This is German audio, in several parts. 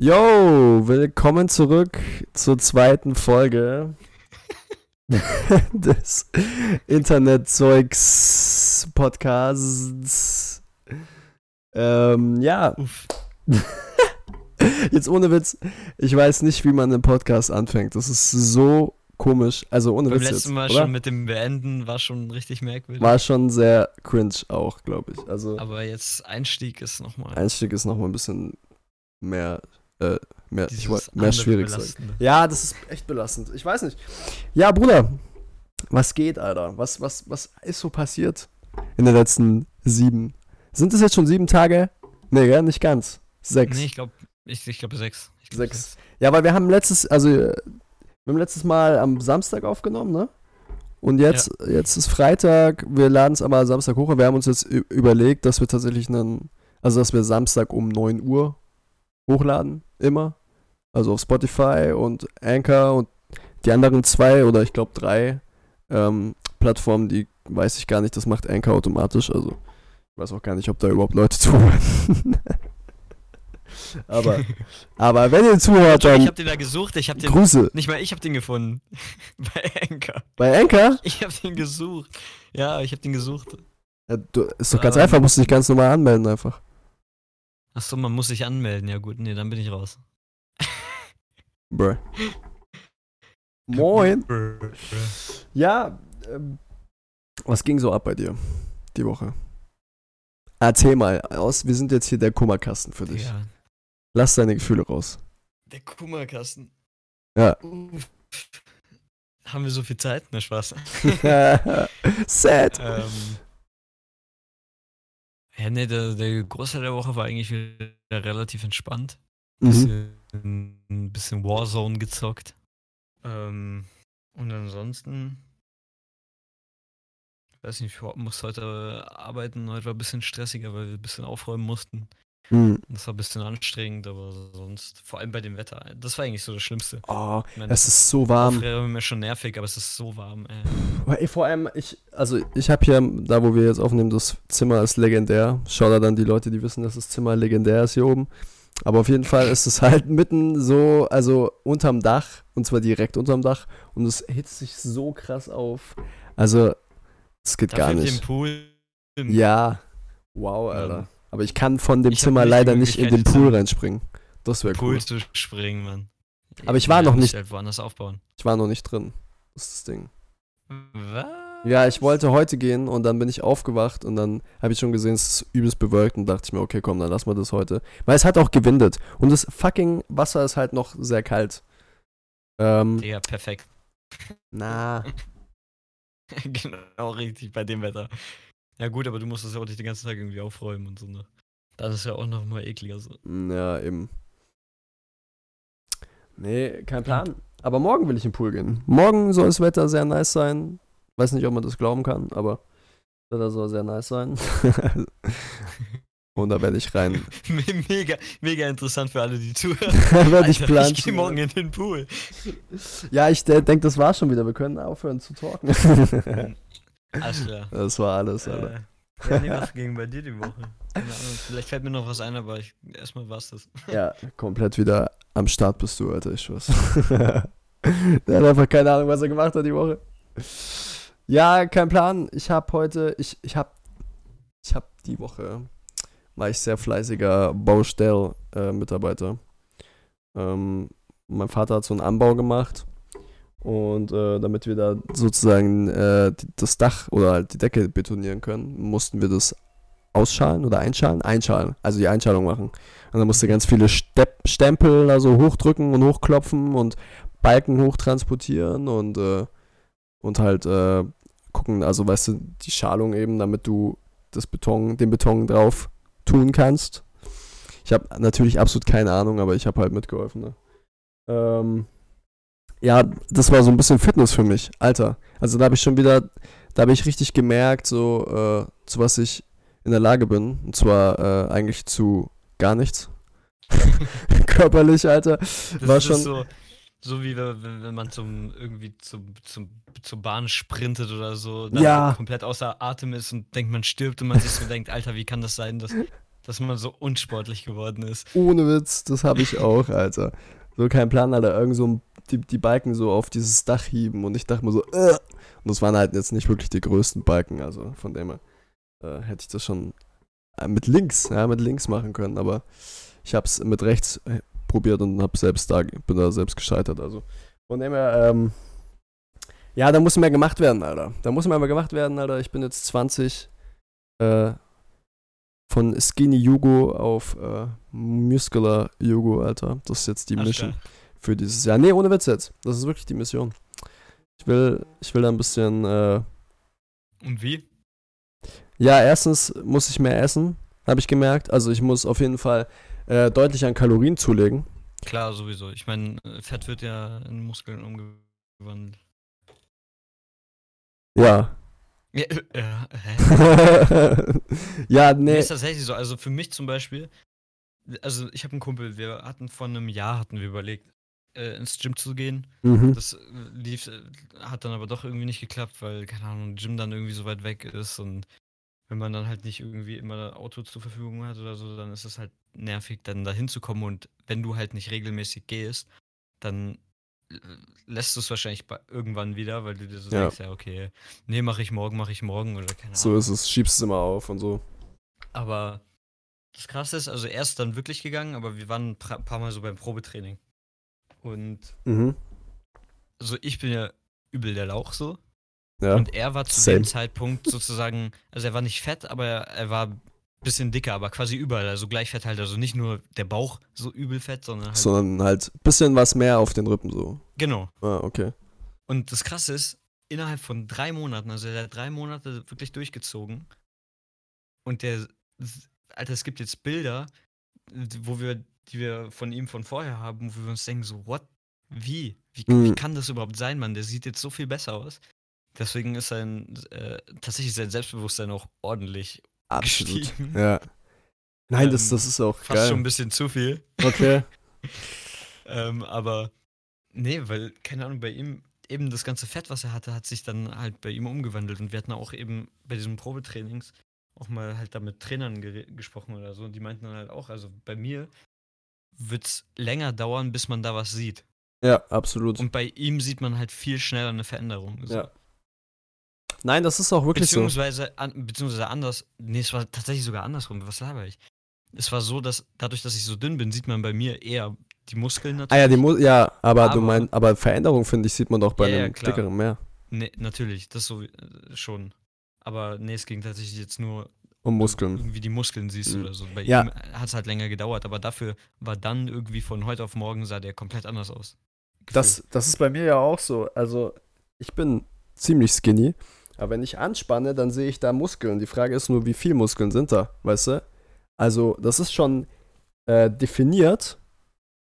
Yo, willkommen zurück zur zweiten Folge des Internetzeugs Podcasts. Ähm, ja. Jetzt ohne Witz, ich weiß nicht, wie man einen Podcast anfängt. Das ist so komisch. Also ohne Beim Witz. letzten jetzt, Mal oder? schon mit dem Beenden war schon richtig merkwürdig. War schon sehr cringe auch, glaube ich. Also Aber jetzt Einstieg ist nochmal. Einstieg ist nochmal ein bisschen mehr, äh, mehr, ich wollt, mehr schwierig sein. Ja, das ist echt belastend. Ich weiß nicht. Ja, Bruder, was geht, Alter? Was, was, was ist so passiert in den letzten sieben? Sind es jetzt schon sieben Tage? Nee, gell? nicht ganz. Sechs. Nee, ich glaube ich, ich glaub sechs. Ich glaub Sechs. Ja, weil wir haben letztes, also wir haben letztes Mal am Samstag aufgenommen, ne? Und jetzt, jetzt ist Freitag, wir laden es aber Samstag hoch. Wir haben uns jetzt überlegt, dass wir tatsächlich einen, also dass wir Samstag um 9 Uhr hochladen, immer. Also auf Spotify und Anchor und die anderen zwei oder ich glaube drei ähm, Plattformen, die weiß ich gar nicht, das macht Anchor automatisch. Also ich weiß auch gar nicht, ob da überhaupt Leute zuhören. aber, aber wenn ihr zuhört, Ich dann hab den da gesucht, ich hab den. Grüße. Nicht mal ich hab den gefunden. Bei Anchor. Bei Anchor? Ich hab den gesucht. Ja, ich hab den gesucht. Ja, du, ist doch ganz Ähm. einfach, musst du dich ganz normal anmelden einfach. Achso, man muss sich anmelden. Ja, gut, nee, dann bin ich raus. Bruh. Moin. Ja, ähm, was ging so ab bei dir die Woche? Erzähl mal aus, wir sind jetzt hier der Kummerkasten für dich. Ja. Lass deine Gefühle raus. Der Kummerkasten. Ja. Uff. Haben wir so viel Zeit? Na, Spaß. Sad. ähm, ja, nee, der, der Großteil der Woche war eigentlich wieder relativ entspannt. Mhm. Bisschen, ein bisschen Warzone gezockt. Ähm, und ansonsten. Ich weiß nicht, ich muss heute arbeiten. Heute war ein bisschen stressiger, weil wir ein bisschen aufräumen mussten. Mhm. Das war ein bisschen anstrengend, aber sonst, vor allem bei dem Wetter. Das war eigentlich so das Schlimmste. Oh, meine, es ist so warm. Aufräumen ist schon nervig, aber es ist so warm, ey. Vor allem, ich, also ich habe hier, da wo wir jetzt aufnehmen, das Zimmer ist legendär. Schau da dann die Leute, die wissen, dass das Zimmer legendär ist hier oben. Aber auf jeden Fall ist es halt mitten so, also unterm Dach, und zwar direkt unterm Dach. Und es hitzt sich so krass auf. Also, es geht gar Dafür nicht. Den Pool. Ja, wow, Alter. Aber ich kann von dem Ich Zimmer nicht leider nicht in den Pool jetzt reinspringen. Das wäre Pool cool. zu springen, Mann. Aber ich war Ja, noch nicht- Halt woanders aufbauen. Ich war noch nicht drin. Das ist das Ding. Was? Ja, ich wollte heute gehen und dann bin ich aufgewacht und dann habe ich schon gesehen, es ist übelst bewölkt und dachte ich mir, okay, komm, dann lass mal das heute. Weil es hat auch gewindet und das fucking Wasser ist halt noch sehr kalt. Ähm, Ja, perfekt. na, genau, richtig, bei dem Wetter. Ja, gut, aber du musst das ja auch nicht den ganzen Tag irgendwie aufräumen und so, ne? Dann ist ja auch noch mal ekliger so. ja, eben. Nee, kein Plan. Aber morgen will ich in den Pool gehen. Morgen soll das Wetter sehr nice sein. Weiß nicht, ob man das glauben kann, aber das Wetter soll sehr nice sein. und da werde ich rein. mega, mega interessant für alle, die zuhören. da werde ich planen. ich geh morgen in den Pool. Ja, ich denke, das war schon wieder. Wir können aufhören zu talken. Alles klar. das war alles, Alter. Äh, ja, nee, was ging bei dir die Woche? Vielleicht fällt mir noch was ein, aber ich, erstmal war's das. Ja, komplett wieder am Start bist du, Alter, ich schwör's. Der hat einfach keine Ahnung, was er gemacht hat die Woche. Ja, kein Plan. Ich habe heute, ich, ich habe, ich habe die Woche, war ich sehr fleißiger Baustell-Mitarbeiter. ähm, mein Vater hat so einen Anbau gemacht und äh, damit wir da sozusagen äh, das Dach oder halt die Decke betonieren können, mussten wir das ausschalen oder einschalen? Einschalen, also die Einschalung machen. Und dann musste ganz viele Stepp Stempel also hochdrücken und hochklopfen und Balken hochtransportieren und, äh, und halt äh, gucken, also weißt du, die Schalung eben, damit du das Beton, den Beton drauf tun kannst. Ich habe natürlich absolut keine Ahnung, aber ich habe halt mitgeholfen. Ne? Ähm, ja, das war so ein bisschen Fitness für mich, Alter. Also da habe ich schon wieder, da habe ich richtig gemerkt, so äh, zu was ich in der Lage bin. Und zwar äh, eigentlich zu gar nichts. Körperlich, Alter. Das War ist schon- so, so wie wenn, wenn wenn man zum irgendwie zum, zum, zur Bahn sprintet oder so, dann Ja. komplett außer Atem ist und denkt, man stirbt und man sich so denkt, Alter, wie kann das sein, dass, dass man so unsportlich geworden ist. Ohne Witz, das habe ich auch, Alter. So kein Plan, Alter. Irgend so ein- die, die Balken so auf dieses Dach hieben und ich dachte mir so, äh. Und das waren halt jetzt nicht wirklich die größten Balken, also von dem her äh, hätte ich das schon äh, mit links, ja, mit links machen können, aber ich habe es mit rechts äh, probiert und habe selbst da, bin da selbst gescheitert, also von dem her, ähm, ja, da muss mehr gemacht werden, Alter. Da muss mehr gemacht werden, Alter. Ich bin jetzt 20, äh, von Skinny Jugo auf äh, Muscular Jugo, Alter. Das ist jetzt die Mission. Für dieses Jahr. Nee, ohne Witz jetzt. Das ist wirklich die Mission. Ich will, ich will da ein bisschen, äh, Und wie? ja, erstens muss ich mehr essen, habe ich gemerkt. Also ich muss auf jeden Fall äh, deutlich an Kalorien zulegen. Klar, sowieso. Ich meine, äh, Fett wird ja in Muskeln umgewandelt. Ja. Ja, äh, ja, hä? ja, Nee. nee. Ist tatsächlich so. Also für mich zum Beispiel, also ich habe einen Kumpel, wir hatten vor einem Jahr, hatten wir überlegt, äh, ins Gym zu gehen. Mhm. Das äh, lief, äh, hat dann aber doch irgendwie nicht geklappt, weil, keine Ahnung, Gym dann irgendwie so weit weg ist und wenn man dann halt nicht irgendwie immer ein Auto zur Verfügung hat oder so, dann ist es halt nervig, dann da hinzukommen und wenn du halt nicht regelmäßig gehst, dann äh, lässt du es wahrscheinlich irgendwann wieder, weil du dir so Ja. denkst, ja, okay, nee, mache ich morgen, mache ich morgen oder keine Ahnung. So ist es. Schiebst es immer auf und so. Aber das Krasse ist, also er ist dann wirklich gegangen, aber wir waren ein paar Mal so beim Probetraining. Und Mhm. also ich bin ja übel der Lauch so. Ja. Und er war zu Same. dem Zeitpunkt sozusagen, also er war nicht fett, aber er, war ein bisschen dicker, aber quasi überall, also gleich fett halt. Also nicht nur der Bauch so übel fett, sondern halt. Sondern halt ein bisschen was mehr auf den Rippen so. Genau. Ah, okay. Und das Krasse ist, innerhalb von drei Monaten, also er hat drei Monate wirklich durchgezogen. Und der, Alter, es gibt jetzt Bilder, wo wir, die wir von ihm von vorher haben, wo wir uns denken, so, what? Wie? Wie, wie Mhm. kann das überhaupt sein, Mann? Der sieht jetzt so viel besser aus. Deswegen ist sein, äh, tatsächlich sein Selbstbewusstsein auch ordentlich Absolut. gestiegen. Ja. Nein, das, Ähm, das ist auch Fast geil. schon ein bisschen zu viel. Okay. Ähm, aber nee, weil, keine Ahnung, bei ihm, eben das ganze Fett, was er hatte, hat sich dann halt bei ihm umgewandelt. Und wir hatten auch eben bei diesen Probetrainings auch mal halt da mit Trainern gesprochen oder so. Und die meinten dann halt auch, also bei mir wird es länger dauern, bis man da was sieht. Ja, absolut. Und bei ihm sieht man halt viel schneller eine Veränderung. So. Ja. Nein, das ist auch wirklich so. Beziehungsweise, an, beziehungsweise anders, nee, es war tatsächlich sogar andersrum. Was laber ich? Es war so, dass dadurch, dass ich so dünn bin, sieht man bei mir eher die Muskeln Ah natürlich. ja, die Mu ja, aber, du Aber- meinst, aber Veränderung finde ich sieht man doch bei Ja, ja, einem klar. dickeren mehr. Nee, natürlich, das so äh, schon. Aber nee, es ging tatsächlich jetzt nur, Du Muskeln. irgendwie die Muskeln siehst Mhm. oder so. Bei Ja. ihm hat es halt länger gedauert, aber dafür war dann irgendwie von heute auf morgen sah der komplett anders aus. Das, das ist bei mir ja auch so. Also, ich bin ziemlich skinny, aber wenn ich anspanne, dann sehe ich da Muskeln. Die Frage ist nur, wie viel Muskeln sind da, weißt du? Also, das ist schon äh, definiert.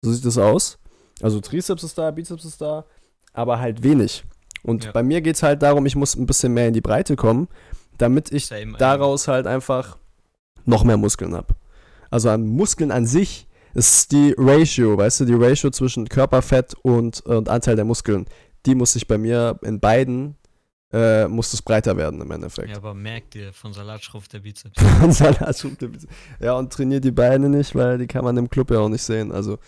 So sieht es aus. Also, Trizeps ist da, Bizeps ist da, aber halt wenig. Und Ja. bei mir geht es halt darum, ich muss ein bisschen mehr in die Breite kommen, damit ich Same, daraus halt einfach noch mehr Muskeln habe. Also an Muskeln an sich ist die Ratio, weißt du, die Ratio zwischen Körperfett und, und Anteil der Muskeln, die muss sich bei mir in beiden, äh, muss es breiter werden im Endeffekt. Ja, aber merkt ihr, von Salat schrumpft der Bizeps. Und Salat schrumpft ein bisschen. ja, und trainiert die Beine nicht, weil die kann man im Club ja auch nicht sehen. Also,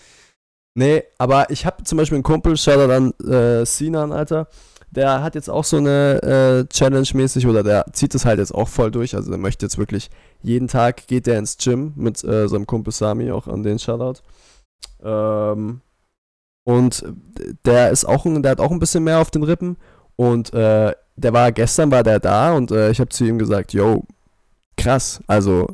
nee, aber ich habe zum Beispiel einen Kumpel, Shoutout an äh, Sinan, Alter. Der hat jetzt auch so eine äh, Challenge mäßig oder der zieht es halt jetzt auch voll durch. Also, der möchte jetzt wirklich jeden Tag geht der ins Gym mit äh, seinem Kumpel Sami, auch an den Shoutout. Ähm, und der ist auch, ein- der hat auch ein bisschen mehr auf den Rippen. Und äh, der war gestern war der da und äh, ich habe zu ihm gesagt, yo, krass, also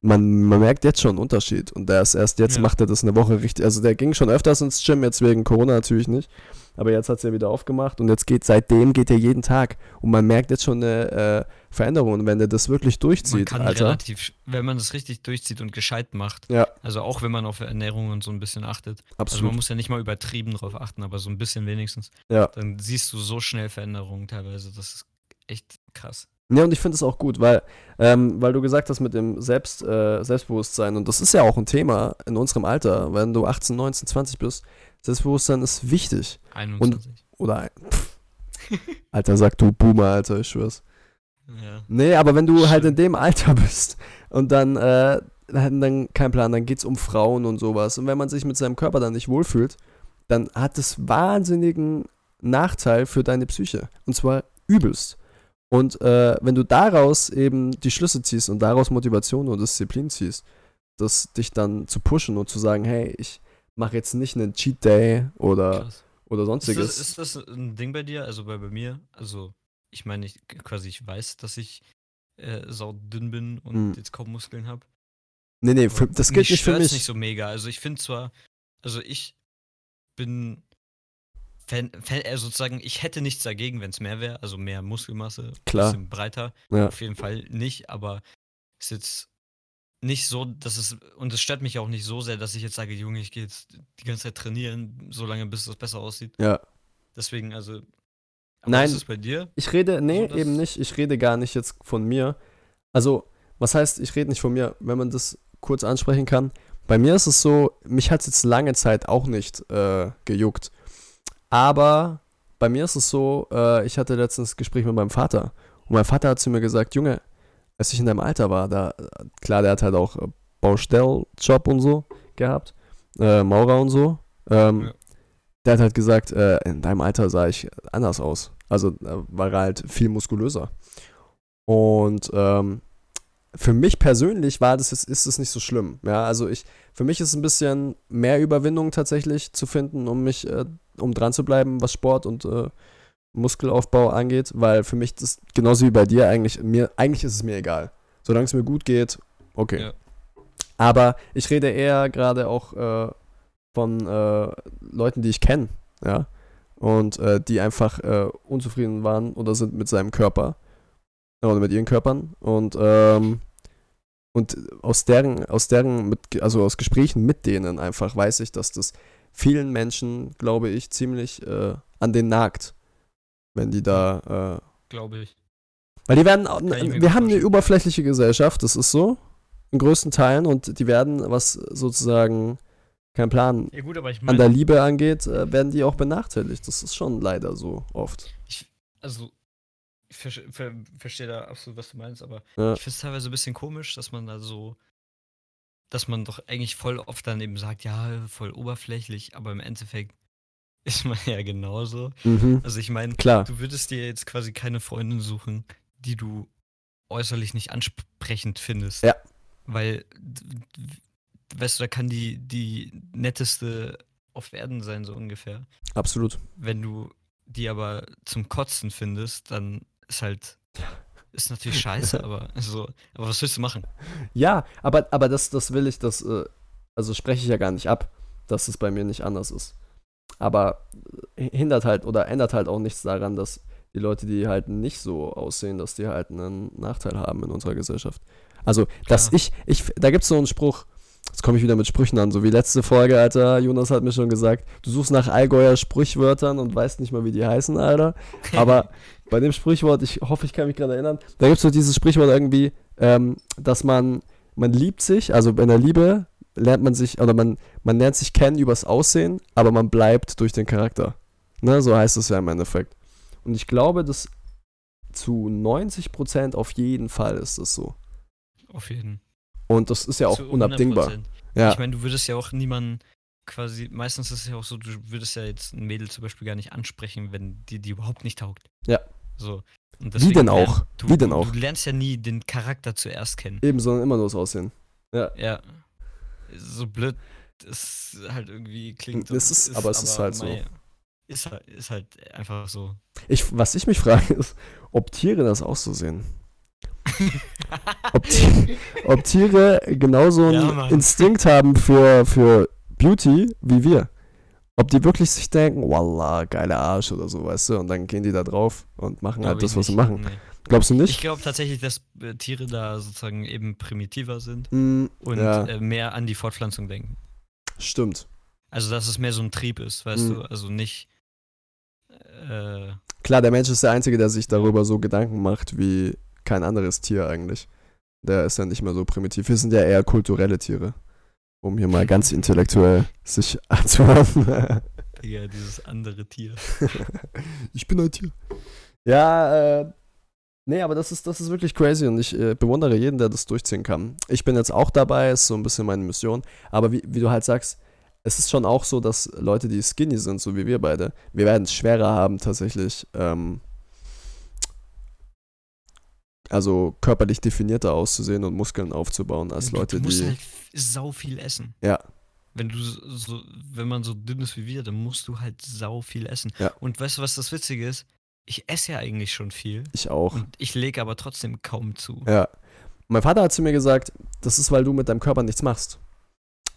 man, man merkt jetzt schon einen Unterschied. Und der ist erst jetzt Ja. macht er das eine Woche richtig. Also der ging schon öfters ins Gym, jetzt wegen Corona natürlich nicht. Aber jetzt hat es ja wieder aufgemacht und jetzt geht seitdem geht er jeden Tag. Und man merkt jetzt schon eine äh, Veränderung. Und wenn der das wirklich Man durchzieht, kann Alter. relativ, wenn man das richtig durchzieht und gescheit macht, Ja, also auch wenn man auf Ernährung und so ein bisschen achtet, also man absolut. muss ja nicht mal übertrieben drauf achten, aber so ein bisschen wenigstens, ja. dann siehst du so schnell Veränderungen teilweise, das ist echt krass. Ja, und ich finde es auch gut, weil, ähm, weil du gesagt hast mit dem Selbst, äh, Selbstbewusstsein, und das ist ja auch ein Thema in unserem Alter, wenn du 18, 19, 20 bist, Selbstbewusstsein ist wichtig. 21. Oder, pff, Alter, sag du Boomer, Alter, ich schwör's. ja. Nee, aber wenn du halt in dem Alter bist und dann, äh, dann, dann kein Plan, dann geht es um Frauen und sowas. Und wenn man sich mit seinem Körper dann nicht wohlfühlt, dann hat es wahnsinnigen Nachteil für deine Psyche. Und zwar übelst. Und äh, wenn du daraus eben die Schlüsse ziehst und daraus Motivation und Disziplin ziehst, das dich dann zu pushen und zu sagen, hey, ich mache jetzt nicht einen Cheat Day oder, Krass. oder Ist sonstiges. das, ist das ein Ding bei dir? Also bei, bei mir? Also, ich meine, ich quasi, ich weiß, dass ich äh, saudünn bin und Hm. jetzt kaum Muskeln habe. nee, nee, für, das gilt nicht für mich. nicht so mega. Also ich finde zwar, also ich bin Fan, Fan, äh, sozusagen, ich hätte nichts dagegen, wenn es mehr wäre, also mehr Muskelmasse, Klar. bisschen breiter. Ja. Auf jeden Fall nicht, aber ist jetzt nicht so, dass es, und es stört mich auch nicht so sehr, dass ich jetzt sage, Junge, ich gehe jetzt die ganze Zeit trainieren, solange bis das besser aussieht. ja. Deswegen, also. Nein. Ist es bei dir? Ich rede, nee, das- eben nicht. Ich rede gar nicht jetzt von mir. Also, was heißt, ich rede nicht von mir, wenn man das kurz ansprechen kann. Bei mir ist es so, mich hat es jetzt lange Zeit auch nicht äh, gejuckt. Aber bei mir ist es so, äh, ich hatte letztens Gespräch mit meinem Vater. Und mein Vater hat zu mir gesagt, Junge, als ich in deinem Alter war, da, klar, der hat halt auch äh, Baustelljob und so gehabt, äh, Maurer und so. Ähm, Ja. Der hat halt gesagt, äh, in deinem Alter sah ich anders aus. Also äh, war er halt viel muskulöser. Und ähm, für mich persönlich war das jetzt, ist es nicht so schlimm. Ja, also ich, für mich ist es ein bisschen mehr Überwindung tatsächlich zu finden, um mich, äh, um dran zu bleiben, was Sport und äh, Muskelaufbau angeht, weil für mich das genauso wie bei dir eigentlich mir, eigentlich ist es mir egal. Solange es mir gut geht, okay. Ja. Aber ich rede eher gerade auch äh, von äh, Leuten, die ich kenne, ja, und äh, die einfach äh, unzufrieden waren oder sind mit seinem Körper oder mit ihren Körpern und ähm, und aus deren aus deren mit, also aus Gesprächen mit denen einfach weiß ich, dass das vielen Menschen, glaube ich, ziemlich äh, an den nagt, wenn die da äh, Glaube ich. weil die werden, ich wir haben eine vorstellen. oberflächliche Gesellschaft, das ist so, in größten Teilen, und die werden, was sozusagen kein Plan Ja, gut, aber ich an meine. der Liebe angeht, äh, werden die auch benachteiligt. Das ist schon leider so oft. also, ich ver ver verstehe da absolut, was du meinst, aber Ja. ich finde es teilweise ein bisschen komisch, dass man da so, dass man doch eigentlich voll oft dann eben sagt, ja, voll oberflächlich, aber im Endeffekt ist man ja genauso. Mhm. Also ich meine, Klar, du würdest dir jetzt quasi keine Freundin suchen, die du äußerlich nicht ansprechend findest. Ja. Weil, weißt du, da kann die, die netteste auf Erden sein, so ungefähr. absolut. Wenn du die aber zum Kotzen findest, dann ist halt, ist natürlich scheiße, aber so, aber was willst du machen? Ja, aber, aber das, das will ich, das, äh, also spreche ich ja gar nicht ab, dass es bei mir nicht anders ist. Aber äh, hindert halt oder ändert halt auch nichts daran, dass die Leute, die halt nicht so aussehen, dass die halt einen Nachteil haben in unserer Gesellschaft. Also, dass Klar. ich, ich, da gibt es so einen Spruch, jetzt komme ich wieder mit Sprüchen an, so wie letzte Folge, Alter, Jonas hat mir schon gesagt, du suchst nach Allgäuer Sprichwörtern und weißt nicht mal, wie die heißen, Alter. Aber bei dem Sprichwort, ich hoffe, ich kann mich gerade erinnern, da gibt es so dieses Sprichwort irgendwie, ähm, dass man, man liebt sich, also in der Liebe lernt man sich, oder man, man lernt sich kennen übers Aussehen, aber man bleibt durch den Charakter. Ne, so heißt es ja im Endeffekt. Und ich glaube, dass zu 90% auf jeden Fall ist das so. Auf jeden Und das ist ja auch Zu unabdingbar. 100%. Ja, Ich meine, du würdest ja auch niemanden quasi, meistens ist es ja auch so, du würdest ja jetzt ein Mädel zum Beispiel gar nicht ansprechen, wenn die, die überhaupt nicht taugt. Ja. So. Und Wie deswegen denn auch? Du, Wie denn auch? Du lernst ja nie den Charakter zuerst kennen. eben, sondern immer nur das Aussehen. Ja. Ja. So blöd es halt irgendwie klingt. Es und ist- aber es ist halt so. Ist, halt- ist halt einfach so. Ich, was ich mich frage, ist, ob Tiere das auch so sehen. Ob, Ti- ob Tiere genauso einen Ja. Instinkt haben für, für Beauty wie wir. Ob die wirklich sich denken, Wallah, geiler Arsch oder so, weißt du, und dann gehen die da drauf und machen Glaub halt das, was sie nicht. machen. Nee. Glaubst du Ich nicht? glaube tatsächlich, dass äh, Tiere da sozusagen eben primitiver sind Mm, und ja, äh, mehr an die Fortpflanzung denken. stimmt. Also, dass es mehr so ein Trieb ist, weißt Mhm. du? Also nicht. Äh, Klar, der Mensch ist der Einzige, der sich darüber so Gedanken macht wie kein anderes Tier eigentlich. Der ist ja nicht mehr so primitiv. Wir sind ja eher kulturelle Tiere. Um hier mal ganz intellektuell sich anzuhören. ja, dieses andere Tier. ich bin ein Tier. Ja, äh, Nee, aber das ist, das ist wirklich crazy und ich äh, bewundere jeden, der das durchziehen kann. Ich bin jetzt auch dabei, ist so ein bisschen meine Mission. Aber wie, wie du halt sagst, es ist schon auch so, dass Leute, die skinny sind, so wie wir beide, wir werden es schwerer haben, tatsächlich, ähm, also körperlich definierter auszusehen und Muskeln aufzubauen, als Leute, du musst die. halt sau viel essen. Ja. Wenn du so, wenn man so dünn ist wie wir, dann musst du halt sau viel essen. Ja. Und weißt du, was das Witzige ist? Ich esse ja eigentlich schon viel. Ich auch. Und ich lege aber trotzdem kaum zu. Ja. Mein Vater hat zu mir gesagt, das ist, weil du mit deinem Körper nichts machst.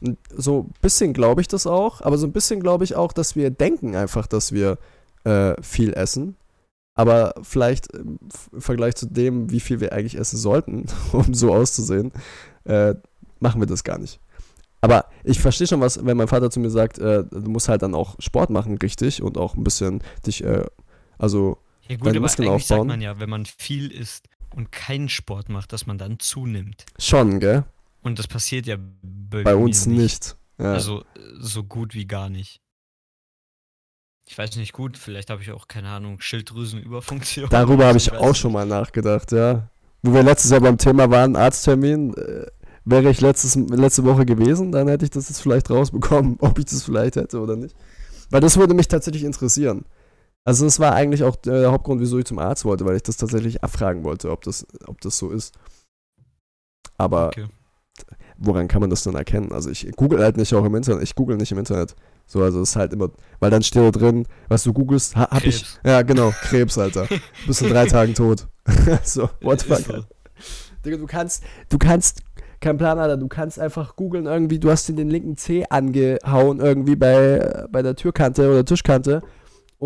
Und so ein bisschen glaube ich das auch, aber so ein bisschen glaube ich auch, dass wir denken einfach, dass wir äh, viel essen. Aber vielleicht im Vergleich zu dem, wie viel wir eigentlich essen sollten, um so auszusehen, äh, machen wir das gar nicht. Aber ich verstehe schon was, wenn mein Vater zu mir sagt, äh, du musst halt dann auch Sport machen, richtig, und auch ein bisschen dich, äh, also Ja gut, deine aber Muskeln eigentlich sagt aufbauen. man ja, wenn man viel isst und keinen Sport macht, dass man dann zunimmt. schon, gell? Und das passiert ja bei, Bei uns nicht. Ja. Also so gut wie gar nicht. Ich weiß nicht gut, vielleicht habe ich auch, keine Ahnung, Schilddrüsenüberfunktion. Darüber habe ich auch nicht. schon mal nachgedacht, ja. Wo wir letztes Jahr beim Thema waren, Arzttermin, äh, wäre ich letztes, letzte Woche gewesen, dann hätte ich das jetzt vielleicht rausbekommen, ob ich das vielleicht hätte oder nicht. Weil das würde mich tatsächlich interessieren. Also das war eigentlich auch der Hauptgrund, wieso ich zum Arzt wollte, weil ich das tatsächlich abfragen wollte, ob das, ob das so ist. Aber Okay. woran kann man das denn erkennen? Also ich google halt nicht auch im Internet, ich google nicht im Internet. So, also es ist halt immer, weil dann steht da drin, was du googelst, ha, hab ich, Krebs. ja genau, Krebs, Alter. Bist in drei Tagen tot. so, what the fuck. so. Digga, du kannst, du kannst, kein Plan, Alter, du kannst einfach googeln irgendwie, du hast dir den linken Zeh angehauen irgendwie bei, bei der Türkante oder Tischkante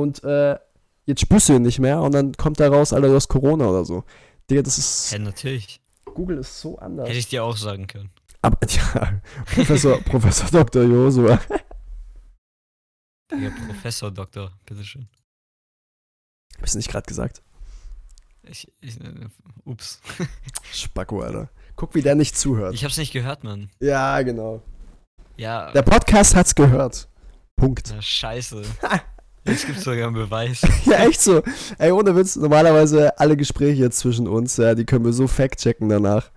und äh, jetzt spürst du ihn nicht mehr und dann kommt da raus, Alter, du hast Corona oder so. Digga, das ist, Ja, natürlich. Google ist so anders. Hätte ich dir auch sagen können. Aber, ja, Professor, Professor Dr. Josua. Digga, Professor, Doktor, bitteschön. Hab ich's nicht gerade gesagt? Ich, ich, äh, ups. Spacko, Alter. Guck, wie der nicht zuhört. Ich hab's nicht gehört, Mann. ja, genau. Ja, Der Podcast hat's gehört. Punkt. na, scheiße. Jetzt gibt's sogar einen Beweis. Ja, echt so. Ey, ohne Witz, normalerweise alle Gespräche jetzt zwischen uns, ja, die können wir so fact-checken danach.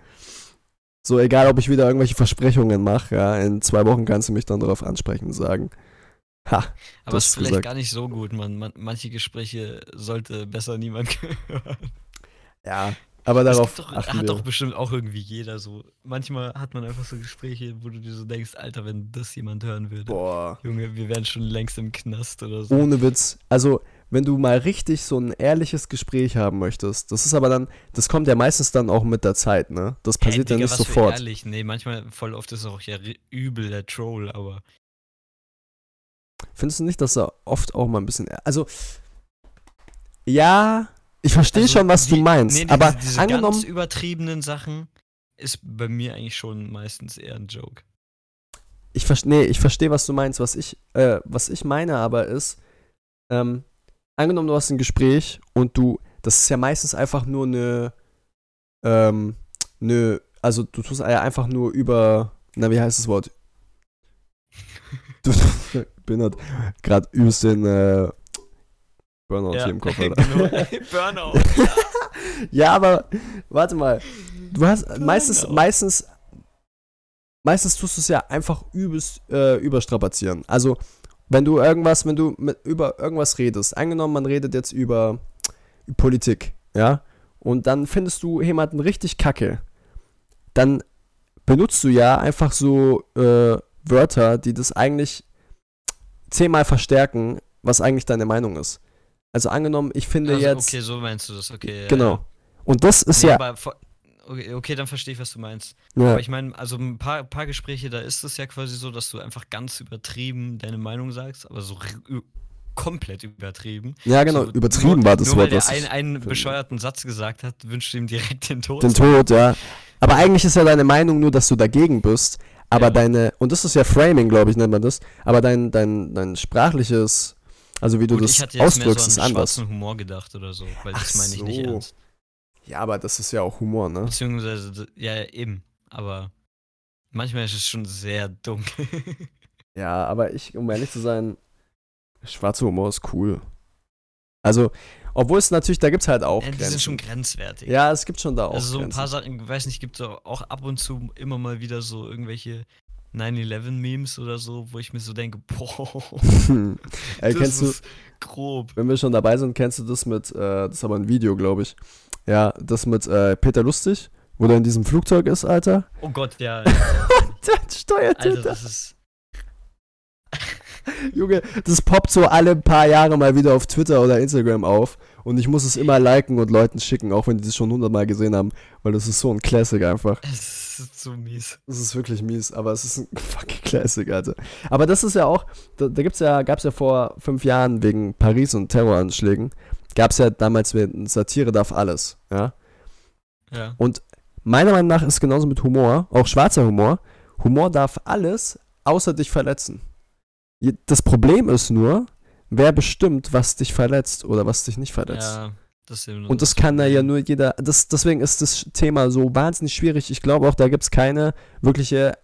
So, egal, ob ich wieder irgendwelche Versprechungen mache, ja, in zwei Wochen kannst du mich dann darauf ansprechen und sagen, ha, Aber es ist vielleicht gesagt. gar nicht so gut, man. man. Manche Gespräche sollte besser niemand hören. ja, aber darauf doch, achten hat wir. doch bestimmt auch irgendwie jeder so. Manchmal hat man einfach so Gespräche, wo du dir so denkst, Alter, wenn das jemand hören würde. Boah. Junge, wir wären schon längst im Knast oder so. Ohne Witz. Also, wenn du mal richtig so ein ehrliches Gespräch haben möchtest, das ist aber dann, das kommt ja meistens dann auch mit der Zeit, ne? Das Hey, passiert ja Digga, nicht was für sofort. Ehrlich. Nee, manchmal voll oft ist auch ja übel der Troll, aber Findest du nicht, dass er oft auch mal ein bisschen. Also. Ja, ich verstehe Also schon, was die- du meinst. nee, aber diese, diese angenommen. ganz übertriebenen Sachen ist bei mir eigentlich schon meistens eher ein Joke. Ich verstehe, nee, ich verstehe, was du meinst. Was ich, äh, was ich meine aber ist, ähm, angenommen, du hast ein Gespräch und du, das ist ja meistens einfach nur eine, ähm, eine, also du tust ja einfach nur über, na, wie heißt das Wort? Du, bin halt gerade übelst den, äh, Burnout hier im Kopf, Alter. genau. Burnout. Ja, aber warte mal. Du hast meistens, Burnout. meistens, meistens tust du es ja einfach übelst äh, überstrapazieren. Also, wenn du irgendwas, wenn du mit, über irgendwas redest, angenommen, man redet jetzt über Politik, ja, und dann findest du jemanden richtig kacke, dann benutzt du ja einfach so äh, Wörter, die das eigentlich zehnmal verstärken, was eigentlich deine Meinung ist. Also angenommen, ich finde Also, jetzt. okay, so meinst du das, okay. Genau. Ja. Und das ist Nee, ja. aber okay, okay, dann verstehe ich, was du meinst. ja Aber ich meine, also ein paar, paar Gespräche, da ist es ja quasi so, dass du einfach ganz übertrieben deine Meinung sagst, aber so komplett übertrieben. ja, genau. so, Übertrieben nur, war das nur Wort, weil der einen finde. bescheuerten Satz gesagt hat, wünscht ihm direkt den Tod. Den Tod, ja. Aber eigentlich ist ja deine Meinung nur, dass du dagegen bist. Aber Ja. deine, und das ist ja Framing, glaube ich, nennt man das. Aber dein, dein, dein sprachliches, also wie du Gut, das ich hatte jetzt mehr ausdrückst, so ist an anders. schwarzen Humor gedacht oder so, weil das Ach meine ich nicht so. ernst. Ja, aber das ist ja auch Humor, ne? Beziehungsweise, ja, eben. Aber manchmal ist es schon sehr dunkel. Ja, aber ich, um ehrlich zu sein, schwarzer Humor ist cool. Also, Obwohl es natürlich, da gibt es halt auch Ja, die Grenzen. sind schon grenzwertig. ja, es gibt schon da auch also so ein Grenzen. paar Sachen, weiß nicht, gibt es auch ab und zu immer mal wieder so irgendwelche 9-11-Memes oder so, wo ich mir so denke, boah, Ey, das kennst du, ist grob. wenn wir schon dabei sind, kennst du das mit, äh, das ist aber ein Video, glaube ich. Ja, das mit äh, Peter Lustig, wo der in diesem Flugzeug ist, Alter. Oh Gott, ja. Der steuert Alter, hinter. das ist. Junge, das poppt so alle paar Jahre mal wieder auf Twitter oder Instagram auf. Und ich muss es immer liken und Leuten schicken, auch wenn die das schon hundertmal gesehen haben, weil das ist so ein Classic einfach. Es ist so mies. Das ist wirklich mies, aber es ist ein fucking Classic, Alter. Aber das ist ja auch, da, da gibt's ja, gab's ja vor fünf Jahren wegen Paris und Terroranschlägen, gab's ja damals mit Satire darf alles, ja. Ja. Meiner Meinung nach ist es genauso mit Humor, auch schwarzer Humor. Humor darf alles, außer dich verletzen. Das Problem ist nur, wer bestimmt, was dich verletzt oder was dich nicht verletzt. Ja, das Und das kann da ja nur jeder. Das, deswegen ist das Thema so wahnsinnig schwierig. Ich glaube auch, da gibt es keine wirkliche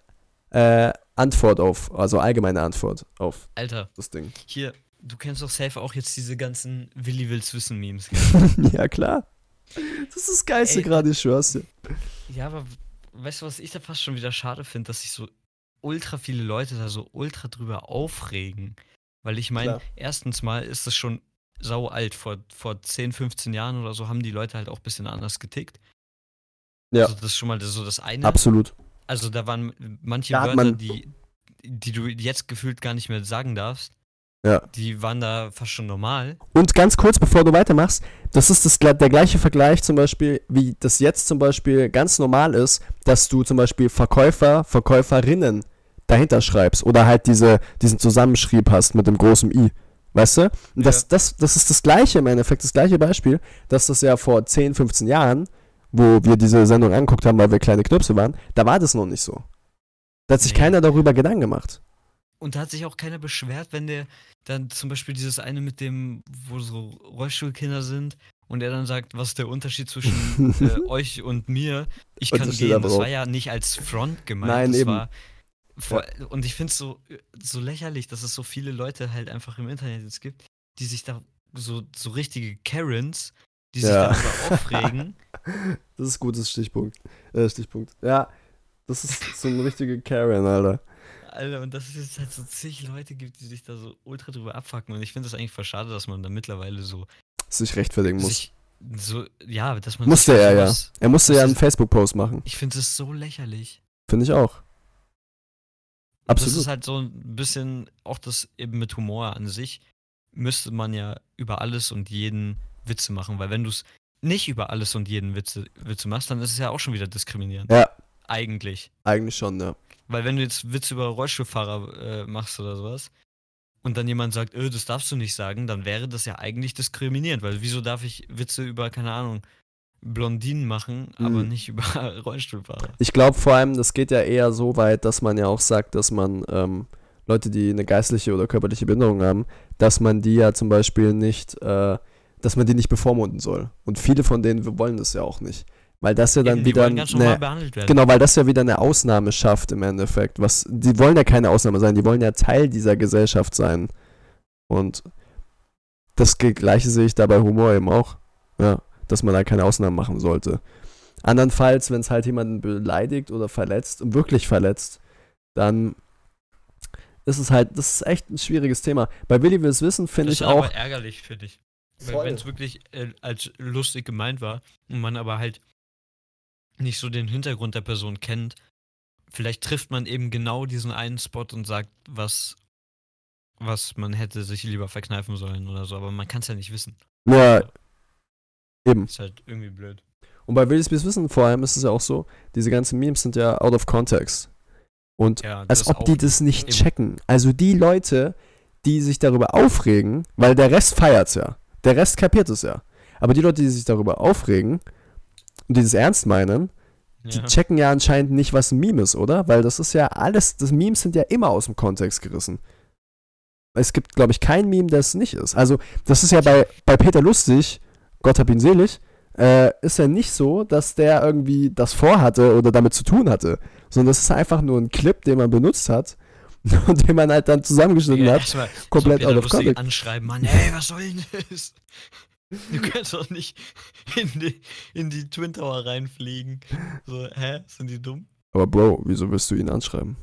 äh, Antwort auf, also allgemeine Antwort auf Alter, das Ding. hier, du kennst doch safe auch jetzt diese ganzen Willi will's wissen Memes. ja, klar. Das ist das Geilste gerade, ich schwör's dir. ja, aber weißt du, was ich da fast schon wieder schade finde, dass sich so ultra viele Leute da so ultra drüber aufregen. Weil ich meine, erstens mal ist das schon sau alt. Vor, vor 10, 15 Jahren oder so haben die Leute halt auch ein bisschen anders getickt. Ja. Also das ist schon mal so das eine. Absolut. Also da waren manche Da Wörter, man- die, die du jetzt gefühlt gar nicht mehr sagen darfst. Ja. Die waren da fast schon normal. Und ganz kurz, bevor du weitermachst, das ist das, der gleiche Vergleich zum Beispiel, wie das jetzt zum Beispiel ganz normal ist, dass du zum Beispiel Verkäufer, Verkäuferinnen dahinter schreibst oder halt diese, diesen Zusammenschrieb hast mit dem großen I. Weißt du? Das, Ja. das, das ist das gleiche im Endeffekt, das gleiche Beispiel, dass das ja vor 10, 15 Jahren, wo wir diese Sendung angeguckt haben, weil wir kleine Knöpse waren, da war das noch nicht so. Da hat sich Nee. keiner darüber Gedanken gemacht. Und da hat sich auch keiner beschwert, wenn der dann zum Beispiel dieses eine mit dem, wo so Rollstuhlkinder sind und er dann sagt, was ist der Unterschied zwischen äh, euch und mir? Ich kann gehen. Das war ja nicht als Front gemeint. Nein, das eben. War vor, Und ich finde es so, so lächerlich, dass es so viele Leute halt einfach im Internet jetzt gibt, die sich da so, so richtige Karens, die sich Ja. darüber aufregen. Das ist gutes Stichpunkt. Äh, Stichpunkt. Ja, das ist so eine richtige Karen, Alter. Alter, und dass es jetzt halt so zig Leute gibt, die sich da so ultra drüber abfacken. Und ich finde das eigentlich voll schade, dass man da mittlerweile so Sich rechtfertigen muss. sich so, ja, dass man Musste er ja. sowas- Er musste ja einen Facebook-Post machen. Ich finde es so lächerlich. Finde ich auch. Und Das Absolut. ist halt so ein bisschen auch das eben mit Humor an sich müsste man ja über alles und jeden Witze machen, weil wenn du es nicht über alles und jeden Witze, Witze machst, dann ist es ja auch schon wieder diskriminierend. Ja, Eigentlich. eigentlich schon, ja. Weil wenn du jetzt Witze über Rollstuhlfahrer äh, machst oder sowas und dann jemand sagt, öh, das darfst du nicht sagen, dann wäre das ja eigentlich diskriminierend, weil wieso darf ich Witze über, keine Ahnung, Blondinen machen, aber Mhm. nicht über Rollstuhlfahrer? Ich glaube vor allem, das geht ja eher so weit, dass man ja auch sagt, dass man ähm, Leute, die eine geistliche oder körperliche Behinderung haben, dass man die ja zum Beispiel nicht, äh, dass man die nicht bevormunden soll. Und viele von denen wollen das ja auch nicht. Weil das ja dann Eben, wieder eine. Genau, weil das ja wieder eine Ausnahme schafft im Endeffekt. Was, die wollen ja keine Ausnahme sein, die wollen ja Teil dieser Gesellschaft sein. Und das gleiche sehe ich da bei Humor eben auch. Ja, dass man da keine Ausnahmen machen sollte. Andernfalls, wenn es halt jemanden beleidigt oder verletzt und wirklich verletzt, dann ist es halt, das ist echt ein schwieriges Thema. Bei Willi will es wissen, finde das ich ist auch. aber ärgerlich, finde ich. Wenn es wirklich äh, als lustig gemeint war und man aber halt nicht so den Hintergrund der Person kennt, vielleicht trifft man eben genau diesen einen Spot und sagt, was, was man hätte sich lieber verkneifen sollen oder so, aber man kann es ja nicht wissen. Ja, eben. Ist halt irgendwie blöd. Und bei Willis Bis Wissen vor allem ist es ja auch so, diese ganzen Memes sind ja out of context. Und Ja, als ob die das nicht eben. checken. Also die Leute, die sich darüber aufregen, weil der Rest feiert's ja. Der Rest kapiert es ja. Aber die Leute, die sich darüber aufregen und die das ernst meinen, die Ja. checken ja anscheinend nicht, was ein Meme ist, oder? Weil das ist ja alles, das Memes sind ja immer aus dem Kontext gerissen. Es gibt, glaube ich, kein Meme, das nicht ist. Also, das ist ja bei, bei Peter Lustig, Gott hab ihn selig, äh, ist ja nicht so, dass der irgendwie das vorhatte oder damit zu tun hatte. Sondern das ist einfach nur ein Clip, den man benutzt hat und den man halt dann zusammengeschnitten Ja, hat. erstmal komplett out of context. anschreiben, Mann, ey, was soll denn das? Du kannst doch nicht in die, in die Twin Tower reinfliegen. So, hä? Sind die dumm? Aber Bro, wieso willst du ihn anschreiben?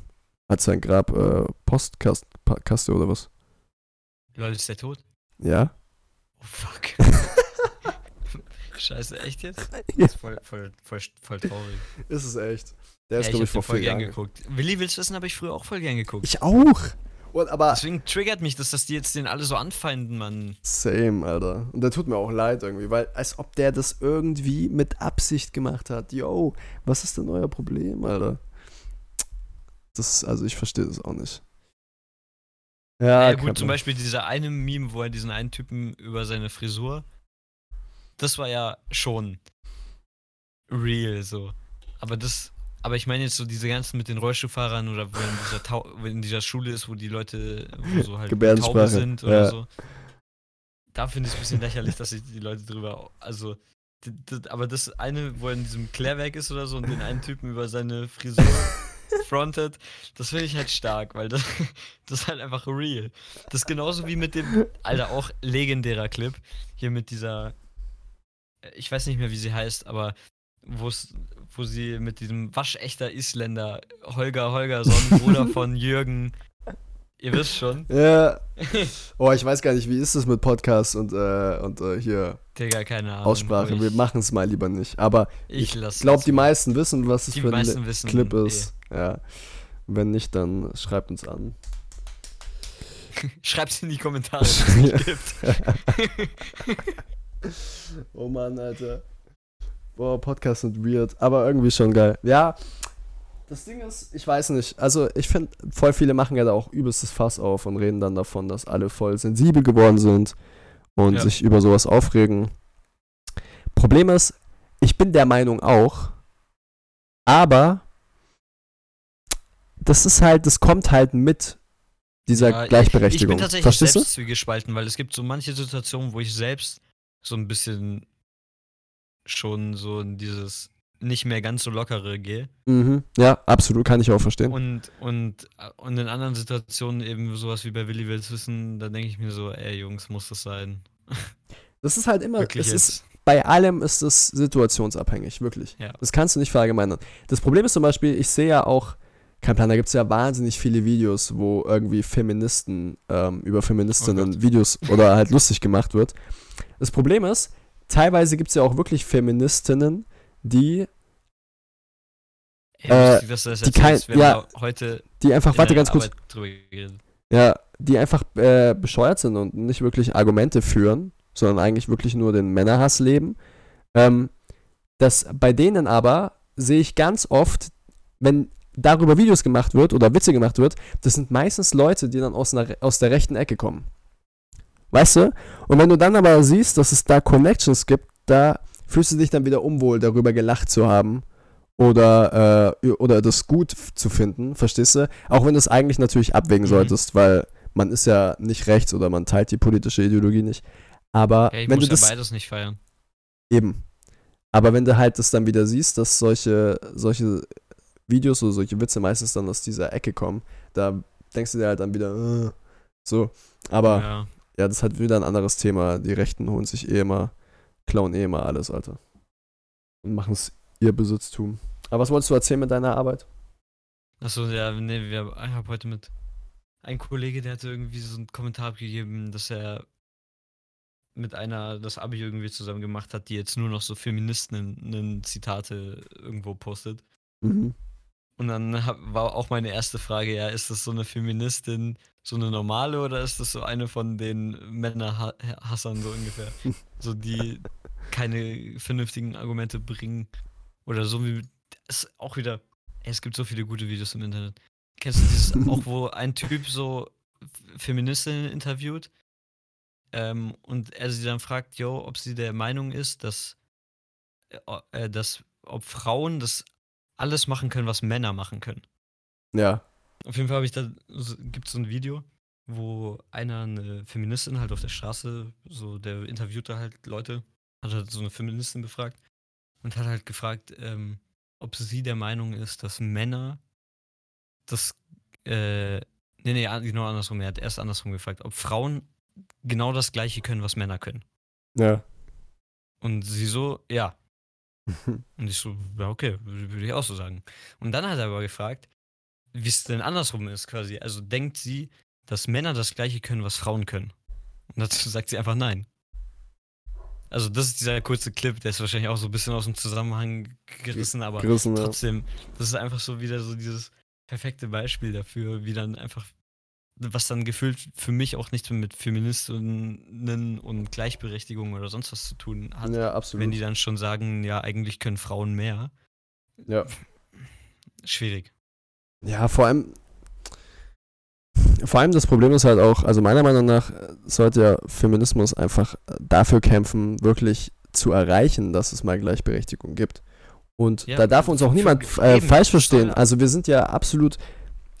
Hat sein Grab äh, Postkaste oder was? Leute, ist der tot? Ja? Oh fuck. Scheiße, echt jetzt? Das ist voll, voll, voll, voll traurig. Ist es echt. Der ist, ja, glaube ich ich, vor voll gern Jahren. geguckt. Willi, willst du wissen, habe ich früher auch voll gern geguckt. Ich auch. Und aber Deswegen triggert mich das, dass die jetzt den alle so anfeinden, Mann. same, Alter. Und der tut mir auch leid irgendwie, weil als ob der das irgendwie mit Absicht gemacht hat. Yo, was ist denn euer Problem, Alter? Das, also ich verstehe das auch nicht. Ja, Ja, gut, zum. Beispiel dieser eine Meme, wo er diesen einen Typen über seine Frisur, das war ja schon real so. Aber das, aber ich meine jetzt so diese ganzen mit den Rollstuhlfahrern oder wo er in dieser, Tau wo in dieser Schule ist, wo die Leute wo so halt Tauben sind oder ja. so. Da finde ich es ein bisschen lächerlich, dass sich die Leute drüber, also, aber das eine, wo er in diesem Klärwerk ist oder so und den einen Typen über seine Frisur frontet, das finde ich halt stark, weil das, das ist halt einfach real. Das ist genauso wie mit dem, Alter, auch legendärer Clip, hier mit dieser, ich weiß nicht mehr, wie sie heißt, aber wo sie mit diesem waschechter Isländer, Holger Holgersson, Bruder von Jürgen, ihr wisst schon, Ja. Oh, ich weiß gar nicht, wie ist das mit Podcasts und, äh, und äh, hier Digga, keine Ahnung. Aussprache? aber Wir ich, machen es mal lieber nicht. Aber ich ich glaube, die meisten wissen, was es für ein wissen, Clip eh. ist. Ja. Wenn nicht, dann schreibt uns an. Schreibt's in die Kommentare, wenn es nicht gibt. Oh Mann, Alter. Boah, Podcasts sind weird, aber irgendwie schon geil. Ja, das Ding ist, ich weiß nicht. Also, ich finde, voll viele machen ja da auch übelstes Fass auf und reden dann davon, dass alle voll sensibel geworden sind und Ja. sich über sowas aufregen. Problem ist, ich bin der Meinung auch, aber das ist halt, das kommt halt mit dieser Ja, Gleichberechtigung. Ich bin tatsächlich Verstehst du? selbst zwiegespalten, weil es gibt so manche Situationen, wo ich selbst so ein bisschen schon so in dieses nicht mehr ganz so lockere gehe. Mhm. Ja, absolut, kann ich auch verstehen. Und, und, und in anderen Situationen eben sowas wie bei Willi Wills Wissen, da denke ich mir so, ey Jungs, muss das sein? Das ist halt immer, Wirklich es ist, bei allem ist es situationsabhängig, wirklich. Ja. Das kannst du nicht verallgemeinern. Das Problem ist zum Beispiel, ich sehe ja auch, kein Plan, da gibt es ja wahnsinnig viele Videos, wo irgendwie Feministen ähm, über Feministinnen Oh. Videos oder halt lustig gemacht wird. Das Problem ist, teilweise gibt es ja auch wirklich Feministinnen, die, Ey, äh, das die kein- ja. heute die einfach, in warte ganz kurz, ja, die einfach äh, bescheuert sind und nicht wirklich Argumente führen, sondern eigentlich wirklich nur den Männerhass leben. Ähm, das bei denen aber sehe ich ganz oft, wenn darüber Videos gemacht wird oder Witze gemacht wird, das sind meistens Leute, die dann aus, einer, aus der rechten Ecke kommen. Weißt du? Und wenn du dann aber siehst, dass es da Connections gibt, da fühlst du dich dann wieder unwohl, darüber gelacht zu haben oder, äh, oder das gut zu finden, verstehst du? Auch wenn du es eigentlich natürlich abwägen Mhm. solltest, weil man ist ja nicht rechts oder man teilt die politische Ideologie nicht. Aber Ja, ich wenn muss du ja das beides nicht feiern. Eben. Aber wenn du halt das dann wieder siehst, dass solche, solche Videos oder solche Witze meistens dann aus dieser Ecke kommen, da denkst du dir halt dann wieder, äh, so. Aber ja. Ja. das ist halt wieder ein anderes Thema. Die Rechten holen sich eh immer, klauen eh immer alles, Alter. Und machen es ihr Besitztum. Aber was wolltest du erzählen mit deiner Arbeit? Achso, ja, nee, wir, ich habe heute mit einem Kollege, der hatte irgendwie so einen Kommentar abgegeben, dass er mit einer das Abi irgendwie zusammen gemacht hat, die jetzt nur noch so Feministinnen Zitate irgendwo postet. Mhm. Und dann hab, war auch meine erste Frage, ja, ist das so eine Feministin, so eine normale oder ist das so eine von den Männerhassern so ungefähr? so die keine vernünftigen Argumente bringen. Oder so wie, ist auch wieder, ey, es gibt so viele gute Videos im Internet. Kennst du dieses, auch wo ein Typ so Feministinnen interviewt ähm, und er sie dann fragt, yo, ob sie der Meinung ist, dass, äh, dass ob Frauen das alles machen können, was Männer machen können. Ja. Auf jeden Fall habe ich da, so, gibt es so ein Video, wo einer eine Feministin halt auf der Straße, so der interviewte halt Leute, hat halt so eine Feministin befragt und hat halt gefragt, ähm, ob sie der Meinung ist, dass Männer das, äh, nee, nee, an- andersrum, er hat erst andersrum gefragt, ob Frauen genau das Gleiche können, was Männer können. Ja. Und sie so, ja. Und ich so, ja, okay, würde ich auch so sagen. Und dann hat er aber gefragt, wie es denn andersrum ist quasi. Also denkt sie, dass Männer das gleiche können, was Frauen können? Und dazu sagt sie einfach nein. Also das ist dieser kurze Clip, der ist wahrscheinlich auch so ein bisschen aus dem Zusammenhang gerissen, aber Gerissen, ja. trotzdem, das ist einfach so wieder so dieses perfekte Beispiel dafür, wie dann einfach, was dann gefühlt für mich auch nichts mehr mit Feministinnen und Gleichberechtigung oder sonst was zu tun hat. Ja, absolut. Wenn die dann schon sagen, ja, eigentlich können Frauen mehr. ja. Schwierig. Ja, vor allem. Vor allem das Problem ist halt auch, also meiner Meinung nach äh, sollte ja Feminismus einfach äh, dafür kämpfen, wirklich zu erreichen, dass es mal Gleichberechtigung gibt. Und Ja, da darf uns auch niemand äh, falsch verstehen. Also wir sind ja absolut,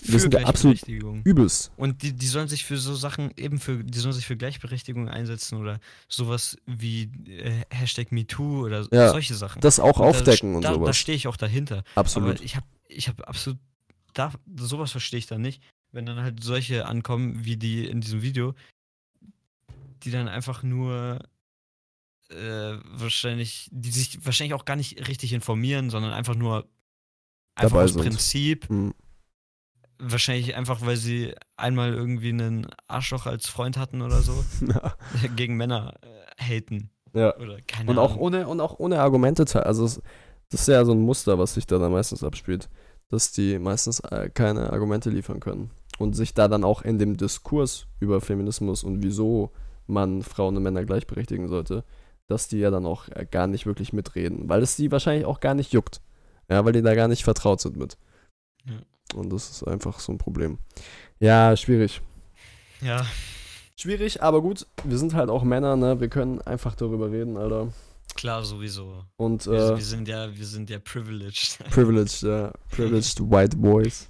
wir sind ja absolut übelst. Und die, die sollen sich für so Sachen eben für, die sollen sich für Gleichberechtigung einsetzen oder sowas wie äh, Hashtag MeToo oder Ja, solche Sachen. Das auch Und da aufdecken st- und da, Da sowas. stehe ich auch dahinter. Absolut. Aber ich habe ich hab absolut, da, sowas verstehe ich dann nicht, wenn dann halt solche ankommen, wie die in diesem Video, die dann einfach nur äh, wahrscheinlich, die sich wahrscheinlich auch gar nicht richtig informieren, sondern einfach nur einfach Dabei aus sind. Prinzip, Hm. wahrscheinlich einfach, weil sie einmal irgendwie einen Arschloch als Freund hatten oder so, gegen Männer äh, haten. ja. Oder keine Und auch ohne, und auch ohne Argumente. te- Also es, das ist ja so ein Muster, was sich da dann meistens abspielt. Dass die meistens äh, keine Argumente liefern können. Und sich da dann auch in dem Diskurs über Feminismus und wieso man Frauen und Männer gleichberechtigen sollte, dass die ja dann auch äh, gar nicht wirklich mitreden. Weil es die wahrscheinlich auch gar nicht juckt. Ja, weil die da gar nicht vertraut sind mit. Ja. Und das ist einfach so ein Problem. Ja, schwierig. Ja, Schwierig, aber gut. Wir sind halt auch Männer, ne? Wir können einfach darüber reden, Alter. Klar, sowieso. Und Wir, äh, wir sind ja, wir sind ja privileged. Privileged, ja. Privileged white boys.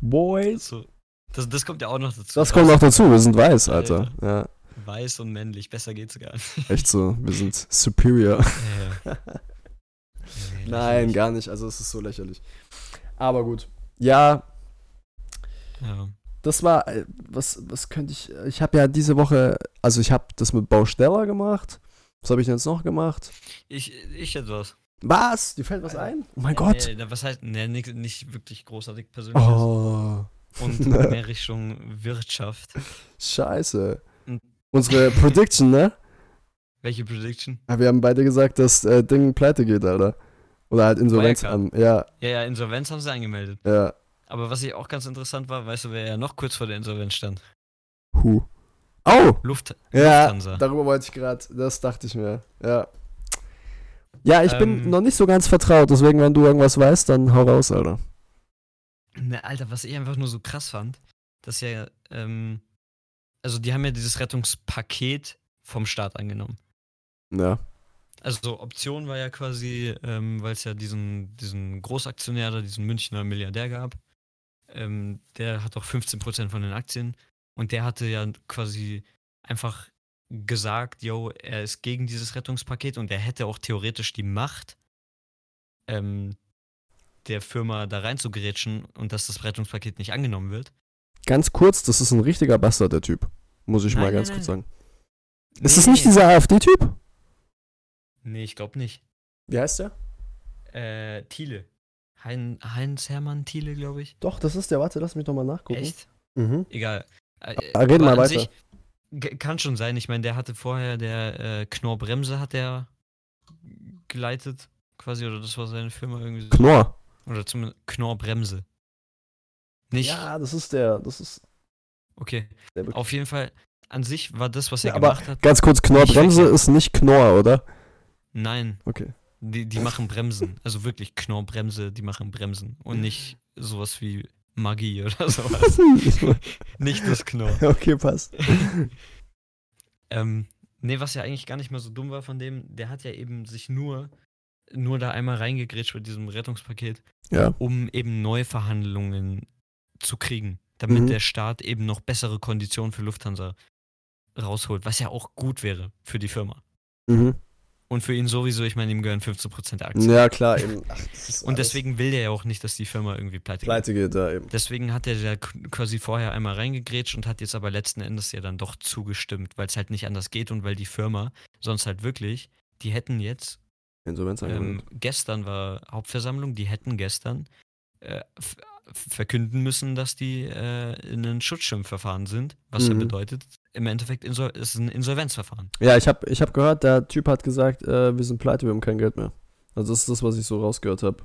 Boys? So, das, das kommt ja auch noch dazu. Das kommt noch dazu, wir sind weiß, Ja, Alter. Ja, Weiß und männlich, besser geht's gar nicht. echt so. Wir sind superior. Ja, ja. Nee, Nein, gar nicht. Also es ist so lächerlich. Aber gut. Ja, Ja. das war, äh, was, was könnte ich, ich habe ja diese Woche, also ich habe das mit Bausteller gemacht. Was habe ich denn jetzt noch gemacht? Ich, ich hätte was. Was? Dir fällt was ein? Oh mein Nee, Gott. Nee, was heißt, nee, nicht, nicht wirklich großartig persönliches. Oh, Und mehr Richtung Wirtschaft. scheiße. Hm. Unsere Prediction, ne? Welche Prediction? Ja, wir haben beide gesagt, dass äh, Ding pleite geht, Alter. Oder halt Insolvenz an. Ja, Ja, ja, Insolvenz haben sie angemeldet. ja. Aber was ich auch ganz interessant war, weißt du, wer ja noch kurz vor der Insolvenz stand? Hu. Oh! Luft, Ja, Lufthansa. darüber wollte ich gerade, das dachte ich mir. Ja. Ja, ich bin Ähm. noch nicht so ganz vertraut, deswegen, wenn du irgendwas weißt, dann hau raus, Alter. Ne, Alter, was ich einfach nur so krass fand, dass ja, ähm, also die haben ja dieses Rettungspaket vom Staat angenommen. Ja. Also Option war ja quasi, ähm, weil es ja diesen, diesen Großaktionär da, diesen Münchner Milliardär gab, ähm, der hat auch 15% von den Aktien und der hatte ja quasi einfach gesagt, yo, er ist gegen dieses Rettungspaket und er hätte auch theoretisch die Macht, ähm, der Firma da reinzugrätschen und dass das Rettungspaket nicht angenommen wird. Ganz kurz, das ist ein richtiger Bastard, der Typ. Muss ich Nein, mal ganz nein. kurz sagen. Ist das nicht dieser AfD-Typ? Nee, ich glaube nicht. Wie heißt der? Äh, Thiele. Hein, Heinz Hermann Thiele, glaube ich. Doch, das ist der. Warte, lass mich doch mal nachgucken. Echt? Mhm. Egal. Äh, red aber mal weiter. sich kann schon sein. Ich meine, der hatte vorher, der äh, Knorr Bremse hat der geleitet, quasi, oder das war seine Firma irgendwie. Knorr. Oder zumindest Knorr Bremse. Nicht? Ja, das ist der. Das ist Okay. Auf jeden Fall, an sich war das, was er Ja, aber gemacht hat. Ganz kurz, Knorr-Bremse ist nicht Knorr, oder? Nein, Okay. die, die machen Bremsen. Also wirklich Knorr Bremse, die machen Bremsen. Und nicht sowas wie Magie oder sowas. nicht das Knorr. okay, passt. Ähm, nee, was ja eigentlich gar nicht mal so dumm war von dem, der hat ja eben sich nur, nur da einmal reingegrätscht mit diesem Rettungspaket, Ja. um eben Neuverhandlungen zu kriegen, damit Mhm. der Staat eben noch bessere Konditionen für Lufthansa rausholt, was ja auch gut wäre für die Firma. Mhm. Und für ihn sowieso, ich meine, ihm gehören 15% der Aktien. Ja, klar, eben. Ach, Und deswegen will der ja auch nicht, dass die Firma irgendwie pleite geht. Pleite geht da eben. Deswegen hat er da quasi vorher einmal reingegrätscht und hat jetzt aber letzten Endes ja dann doch zugestimmt, weil es halt nicht anders geht und weil die Firma sonst halt wirklich die hätten jetzt, Insolvenz ähm, gestern war Hauptversammlung, die hätten gestern äh, verkünden müssen, dass die äh, in ein Schutzschirmverfahren sind, was ja Mhm. bedeutet, im Endeffekt insol ist ein Insolvenzverfahren. Ja, ich habe ich hab gehört, der Typ hat gesagt, äh, wir sind pleite, wir haben kein Geld mehr. Also das ist das, was ich so rausgehört habe.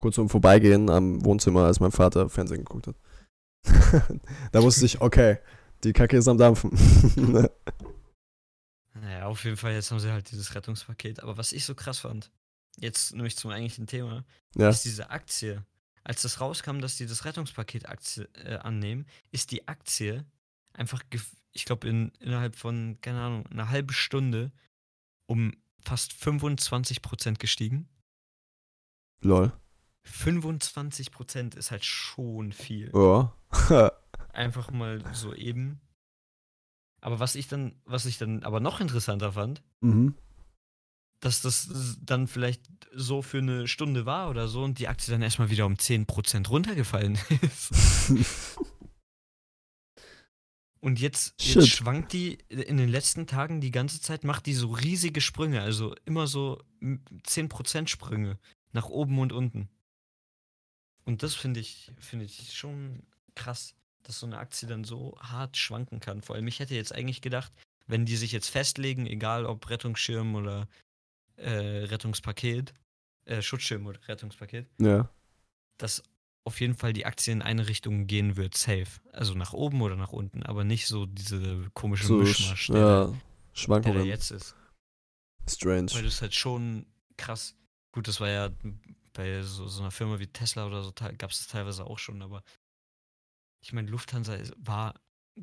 Kurz vorm Vorbeigehen am Wohnzimmer, als mein Vater Fernsehen geguckt hat. da wusste ich, okay, die Kacke ist am Dampfen. Naja, auf jeden Fall, jetzt haben sie halt dieses Rettungspaket. Aber was ich so krass fand, jetzt nämlich zum eigentlichen Thema, ja. ist diese Aktie. Als das rauskam, dass die das Rettungspaket Aktie äh, annehmen, ist die Aktie einfach, gef- ich glaube, in, innerhalb von, keine Ahnung, einer halben Stunde um fast 25% gestiegen. Lol. 25% ist halt schon viel. Ja. Einfach mal so eben. Aber was ich dann, was ich dann aber noch interessanter fand, mhm. dass das dann vielleicht so für eine Stunde war oder so und die Aktie dann erstmal wieder um 10% runtergefallen ist. Und jetzt, jetzt schwankt die in den letzten Tagen die ganze Zeit, macht die so riesige Sprünge, also immer so m- 10% Sprünge nach oben und unten. Und das finde ich, finde ich schon krass, dass so eine Aktie dann so hart schwanken kann. Vor allem, ich hätte jetzt eigentlich gedacht, wenn die sich jetzt festlegen, egal ob Rettungsschirm oder äh, Rettungspaket, äh, Schutzschirm oder Rettungspaket, ja. dass auf jeden Fall die Aktie in eine Richtung gehen wird, safe. Also nach oben oder nach unten, aber nicht so diese komische So, Mischmasch, sch der, ja, da- der, da Schwankungen. jetzt ist. Weil Strange. das ist halt schon krass. Gut, das war ja bei so, so einer Firma wie Tesla oder so, gab es das teilweise auch schon, aber ich meine, Lufthansa war,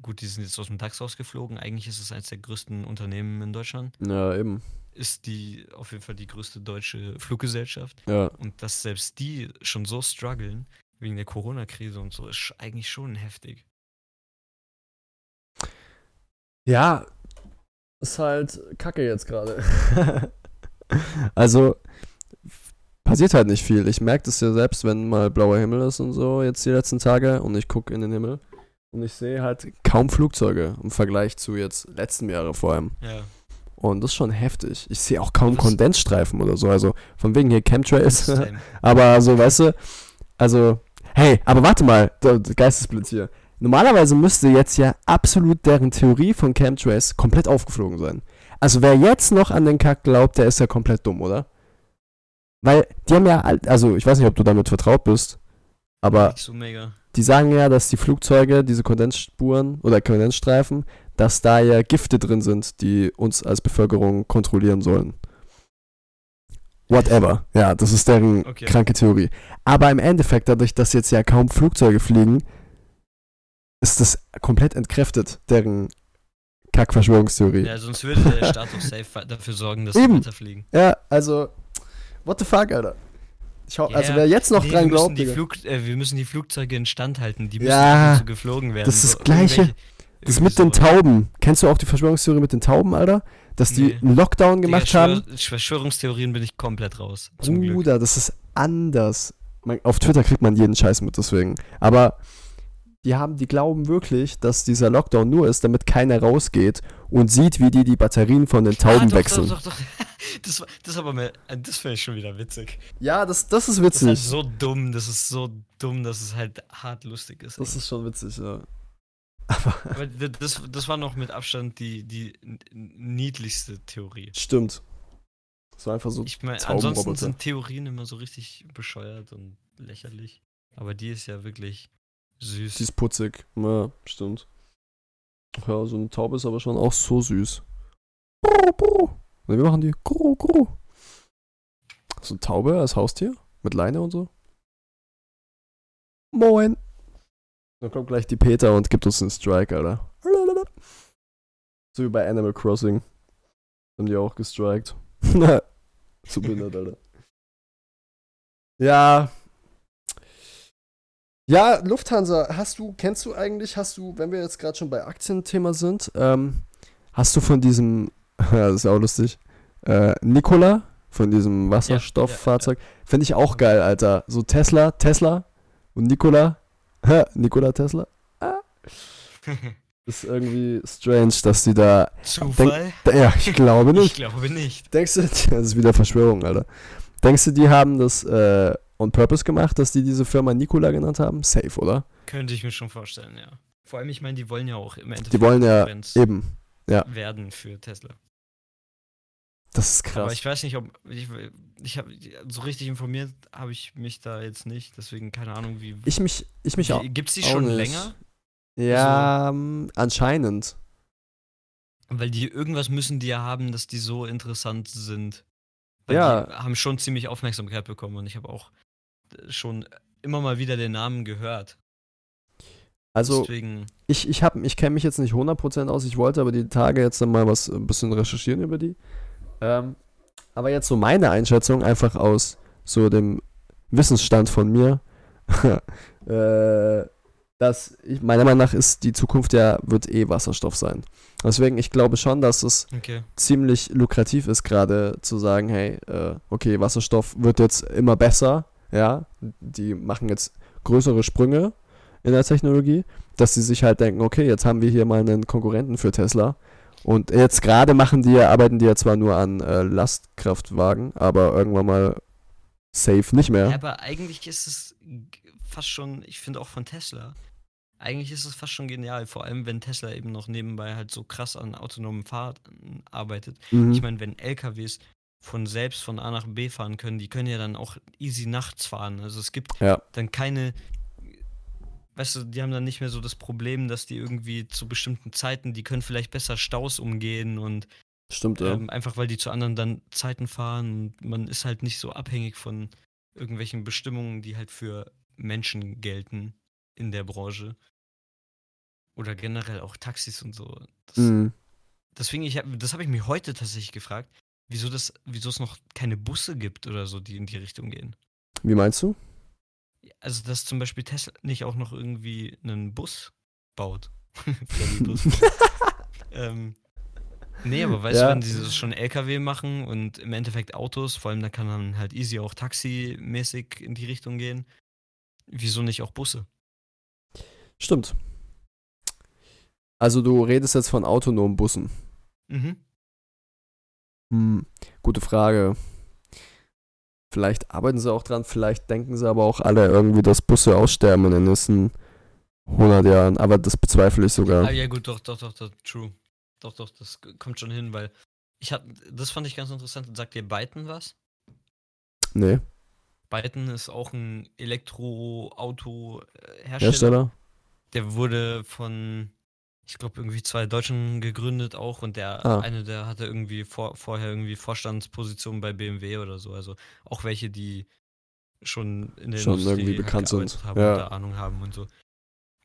gut, die sind jetzt aus dem DAX rausgeflogen, eigentlich ist es eines der größten Unternehmen in Deutschland, Ja, eben. ist die auf jeden Fall die größte deutsche Fluggesellschaft Ja. und dass selbst die schon so strugglen wegen der Corona-Krise und so, ist eigentlich schon heftig. Ja, ist halt kacke jetzt gerade. also, passiert halt nicht viel. Ich merke das ja selbst, wenn mal blauer Himmel ist und so, jetzt die letzten Tage und ich gucke in den Himmel und ich sehe halt kaum Flugzeuge im Vergleich zu jetzt letzten Jahre vor allem. Ja. Und das ist schon heftig. Ich sehe auch kaum Kondensstreifen oder so. Also von wegen hier Chemtrails. Aber so, weißt du, also, hey, aber warte mal, Geistesblitz hier. Normalerweise müsste jetzt ja absolut deren Theorie von Chemtrails komplett aufgeflogen sein. Also wer jetzt noch an den Kack glaubt, der ist ja komplett dumm, oder? Weil die haben ja, also ich weiß nicht, ob du damit vertraut bist, aber so die sagen ja, dass die Flugzeuge, diese Kondensspuren oder Kondensstreifen, dass da ja Gifte drin sind, die uns als Bevölkerung kontrollieren sollen. Whatever. Ja, das ist deren Okay. kranke Theorie. Aber im Endeffekt, dadurch, dass jetzt ja kaum Flugzeuge fliegen, ist das komplett entkräftet, deren Kack-Verschwörungstheorie. Ja, sonst würde der Staat doch safe dafür sorgen, dass Eben. sie weiterfliegen. Ja, also, what the fuck, Alter? Ich hau, also Ja, wer jetzt noch Nee, dran glaubt, die. Flug, äh, wir müssen die Flugzeuge instand halten, die müssen Ja, geflogen werden. das ist so das Gleiche. irgendwelche- Das mit den sowas. Tauben. Kennst du auch die Verschwörungstheorie mit den Tauben, Alter? Dass die Nee. einen Lockdown Digga, gemacht haben? Schwör- Verschwörungstheorien bin ich komplett raus. Bruder, das ist anders. Man, auf Twitter kriegt man jeden Scheiß mit, deswegen. Aber die haben, die glauben wirklich, dass dieser Lockdown nur ist, damit keiner rausgeht und sieht, wie die die Batterien von den Tauben ah, doch, wechseln. Doch, doch, doch. Das, das aber mehr, das finde ich schon wieder witzig. Ja, das, das ist Das ist halt witzig. so dumm, das ist so dumm, dass es halt hart lustig ist. Das eigentlich. ist schon witzig, ja. aber d- das, das war noch mit Abstand die, die niedlichste Theorie. Stimmt. Das war einfach so. Ich meine, ansonsten sind Theorien immer so richtig bescheuert und lächerlich. Aber die ist ja wirklich süß. Die ist putzig. Ja, stimmt. Ja, so eine Taube ist aber schon auch so süß. Ne, wir machen die. So eine Taube als Haustier? Mit Leine und so? Moin. Dann kommt gleich die Peter und gibt uns einen Strike, Alter. So wie bei Animal Crossing. Haben die auch gestrikt. so behindert, Alter. Ja, ja, Lufthansa, hast du, kennst du eigentlich, hast du, wenn wir jetzt gerade schon bei Aktienthema sind, ähm, hast du von diesem, ja, das ist auch lustig, äh, Nikola, von diesem Wasserstofffahrzeug, finde ich auch geil, Alter. So Tesla, Tesla und Nikola, Nikola Tesla. ist irgendwie strange, dass die da. Zufall? Ja, ich glaube Ich nicht. glaube nicht. Denkst du, das ist wieder Verschwörung, Alter. Denkst du, die haben das äh, on purpose gemacht, dass die diese Firma Nikola genannt haben? Safe, oder? Könnte ich mir schon vorstellen, ja. Vor allem, ich meine, die wollen ja auch im Endeffekt Die wollen ja eben. ja. werden für Tesla. Das ist Aber krass. ich weiß nicht, ob ich, ich habe so richtig informiert habe ich mich da jetzt nicht, deswegen keine Ahnung, wie. Ich mich, ich mich auch. Gibt es die schon nicht. länger? Ja, ähm, anscheinend. Weil die irgendwas müssen die ja haben, dass die so interessant sind. Weil Ja. die haben schon ziemlich Aufmerksamkeit bekommen und ich habe auch äh, schon immer mal wieder den Namen gehört. Also, Deswegen, ich, ich, hab- ich kenne mich jetzt nicht 100% aus. Ich wollte aber die Tage jetzt dann mal was ein bisschen recherchieren über die. Ähm, aber jetzt so meine Einschätzung, einfach aus so dem Wissensstand von mir, äh, dass ich, meiner Meinung nach ist die Zukunft ja, wird eh Wasserstoff sein. Deswegen, ich glaube schon, dass es okay. ziemlich lukrativ ist, gerade zu sagen, hey, äh, okay, Wasserstoff wird jetzt immer besser, ja, die machen jetzt größere Sprünge in der Technologie, dass sie sich halt denken, okay, jetzt haben wir hier mal einen Konkurrenten für Tesla. Und jetzt gerade machen die ja, arbeiten die ja zwar nur an äh, Lastkraftwagen, aber irgendwann mal safe nicht mehr. Aber eigentlich ist es fast schon, ich finde auch von Tesla, eigentlich ist es fast schon genial, vor allem wenn Tesla eben noch nebenbei halt so krass an autonomen Fahrten arbeitet. Mhm. Ich meine, wenn LKWs von selbst von A nach B fahren können, die können ja dann auch easy nachts fahren. Also es gibt Ja. dann keine, weißt du, die haben dann nicht mehr so das Problem, dass die irgendwie zu bestimmten Zeiten, die können vielleicht besser Staus umgehen und Stimmt, ja. ähm, einfach weil die zu anderen dann Zeiten fahren und man ist halt nicht so abhängig von irgendwelchen Bestimmungen, die halt für Menschen gelten in der Branche. Oder generell auch Taxis und so. Das, Mhm. Deswegen, ich hab, das habe ich mir heute tatsächlich gefragt, wieso, das, wieso es noch keine Busse gibt oder so, die in die Richtung gehen. Wie meinst du? Also, dass zum Beispiel Tesla nicht auch noch irgendwie einen Bus baut. Bus. ähm, nee, aber weißt Ja. du, wenn die das schon LKW machen und im Endeffekt Autos, vor allem da kann dann halt easy auch taximäßig in die Richtung gehen. Wieso nicht auch Busse? Stimmt. Also du redest jetzt von autonomen Bussen. Mhm. Hm, gute Frage. Vielleicht arbeiten sie auch dran, vielleicht denken sie aber auch alle irgendwie, dass Busse aussterben in den nächsten 100 Jahren. Aber das bezweifle ich Ah, sogar. ja, gut, doch, doch, doch, doch, true. Doch, doch, das kommt schon hin, weil ich hab, das fand ich ganz interessant. Sagt dir Byton was? Nee, Byton ist auch ein Elektroauto-Hersteller. Hersteller? Der wurde von, ich glaube, irgendwie zwei Deutschen gegründet auch und der Ah. eine, der hatte irgendwie vor, vorher irgendwie Vorstandspositionen bei BMW oder so. Also auch welche, die schon in der Schon Industrie irgendwie bekannt sind, haben ja. und da Ahnung haben und so.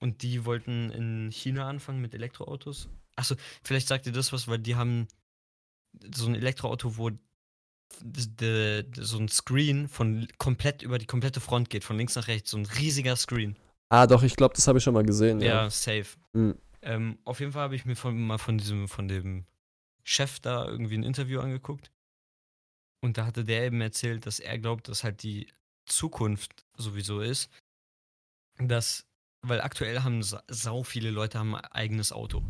Und die wollten in China anfangen mit Elektroautos. Achso, vielleicht sagt ihr das was, weil die haben so ein Elektroauto, wo so ein Screen von komplett über die komplette Front geht, von links nach rechts, so ein riesiger Screen. Ah, doch, ich glaube, das habe ich schon mal gesehen. Ja, Ja. safe. Mhm. Ähm, auf jeden Fall habe ich mir von, mal von diesem, von dem Chef da irgendwie ein Interview angeguckt. Und da hatte der eben erzählt, dass er glaubt, dass halt die Zukunft sowieso ist, dass, weil aktuell haben sa sau viele Leute haben ein eigenes Auto.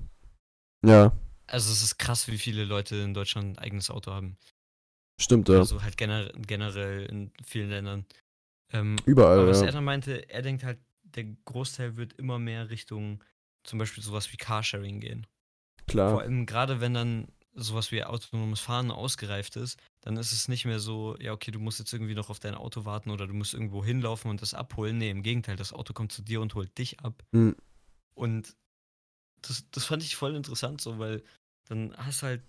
Ja, Also es ist krass, wie viele Leute in Deutschland ein eigenes Auto haben. stimmt, ja. Also halt gener generell in vielen Ländern. Ähm, Überall, aber was er ja. dann meinte, er denkt halt, der Großteil wird immer mehr Richtung zum Beispiel sowas wie Carsharing gehen. Vor Klar. allem gerade wenn dann sowas wie autonomes Fahren ausgereift ist, dann ist es nicht mehr so, ja, okay, du musst jetzt irgendwie noch auf dein Auto warten oder du musst irgendwo hinlaufen und das abholen. Nee, im Gegenteil, das Auto kommt zu dir und holt dich ab. Mhm. Und das, das fand ich voll interessant, so, weil dann hast du halt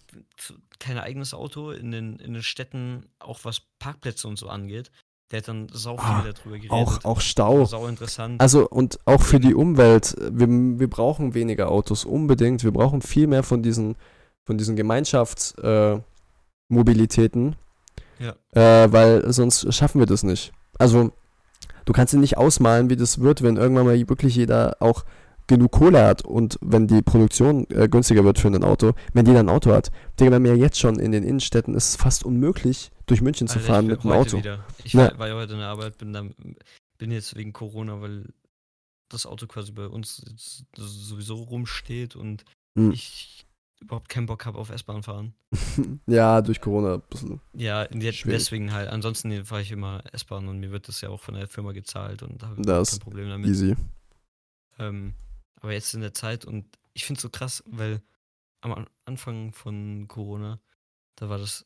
kein eigenes Auto in den, in den Städten, auch was Parkplätze und so angeht. Der hat dann sau viel Ah, darüber geredet. Auch, auch Stau. Sau interessant. Also und auch für die Umwelt, wir, wir brauchen weniger Autos, unbedingt. Wir brauchen viel mehr von diesen, von diesen Gemeinschaftsmobilitäten, äh, Ja. äh, weil sonst schaffen wir das nicht. Also du kannst dir nicht ausmalen, wie das wird, wenn irgendwann mal wirklich jeder auch genug Kohle hat und wenn die Produktion äh, günstiger wird für ein Auto, wenn jeder ein Auto hat. Digga, wir haben ja jetzt schon in den Innenstädten, ist es fast unmöglich, durch München zu Alter, fahren ich mit einem Auto. Wieder. Ich Ja. war, ja heute in der Arbeit, bin, da, bin jetzt wegen Corona, weil das Auto quasi bei uns sowieso rumsteht und Hm. ich überhaupt keinen Bock habe auf S-Bahn fahren. ja, durch Corona ein bisschen. Ja, jetzt Schwierig. deswegen halt. Ansonsten fahre ich immer S-Bahn und mir wird das ja auch von der Firma gezahlt und da habe ich Das kein Problem damit. Easy. Ähm, aber jetzt in der Zeit und ich finde es so krass, weil am An- Anfang von Corona, da war das,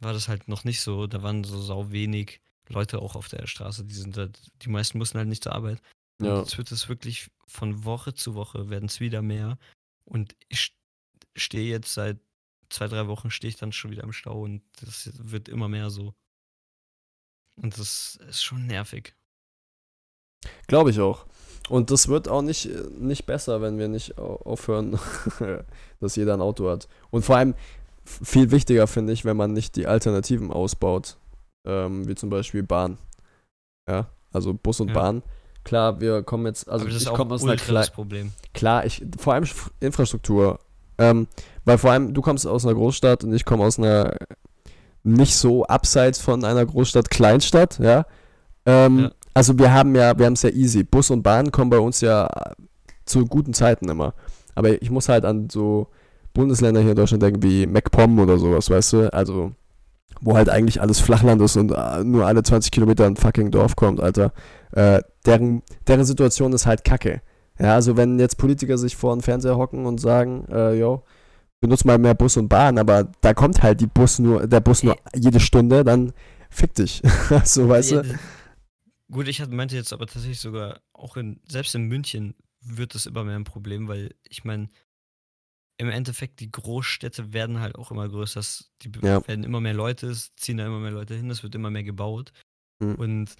war das halt noch nicht so. Da waren so sau wenig Leute auch auf der Straße. Die sind halt, die meisten mussten halt nicht zur Arbeit. Und Ja. jetzt wird es wirklich von Woche zu Woche werden es wieder mehr. Und ich stehe jetzt seit zwei, drei Wochen stehe ich dann schon wieder im Stau und das wird immer mehr so. Und das ist schon nervig. Glaube ich auch. Und das wird auch nicht, nicht besser, wenn wir nicht au- aufhören, dass jeder ein Auto hat. Und vor allem viel wichtiger finde ich, wenn man nicht die Alternativen ausbaut, ähm, wie zum Beispiel Bahn. Ja, also Bus und Ja. Bahn. Klar, wir kommen jetzt, also ich komme aus einer das Problem. klar, ich, vor allem Infrastruktur. Ähm, weil vor allem, du kommst aus einer Großstadt und ich komme aus einer nicht so abseits von einer Großstadt, Kleinstadt, ja. Ähm, Ja. Also wir haben ja, wir haben es ja easy. Bus und Bahn kommen bei uns ja zu guten Zeiten immer. Aber ich muss halt an so Bundesländer hier in Deutschland denken wie MacPom oder sowas, weißt du? Also, wo halt eigentlich alles Flachland ist und äh, nur alle 20 Kilometer ein fucking Dorf kommt, Alter. Äh, deren, deren Situation ist halt kacke. Ja, also wenn jetzt Politiker sich vor den Fernseher hocken und sagen, äh, yo, benutzt mal mehr Bus und Bahn, aber da kommt halt die Bus nur, der Bus nur jede Stunde, dann fick dich. so, weißt du? Gut, ich hatte- meinte jetzt aber tatsächlich sogar, auch in, selbst in München wird es immer mehr ein Problem, weil ich meine, im Endeffekt die Großstädte werden halt auch immer größer. Die Ja. werden immer mehr Leute, es ziehen da immer mehr Leute hin, es wird immer mehr gebaut. Mhm. Und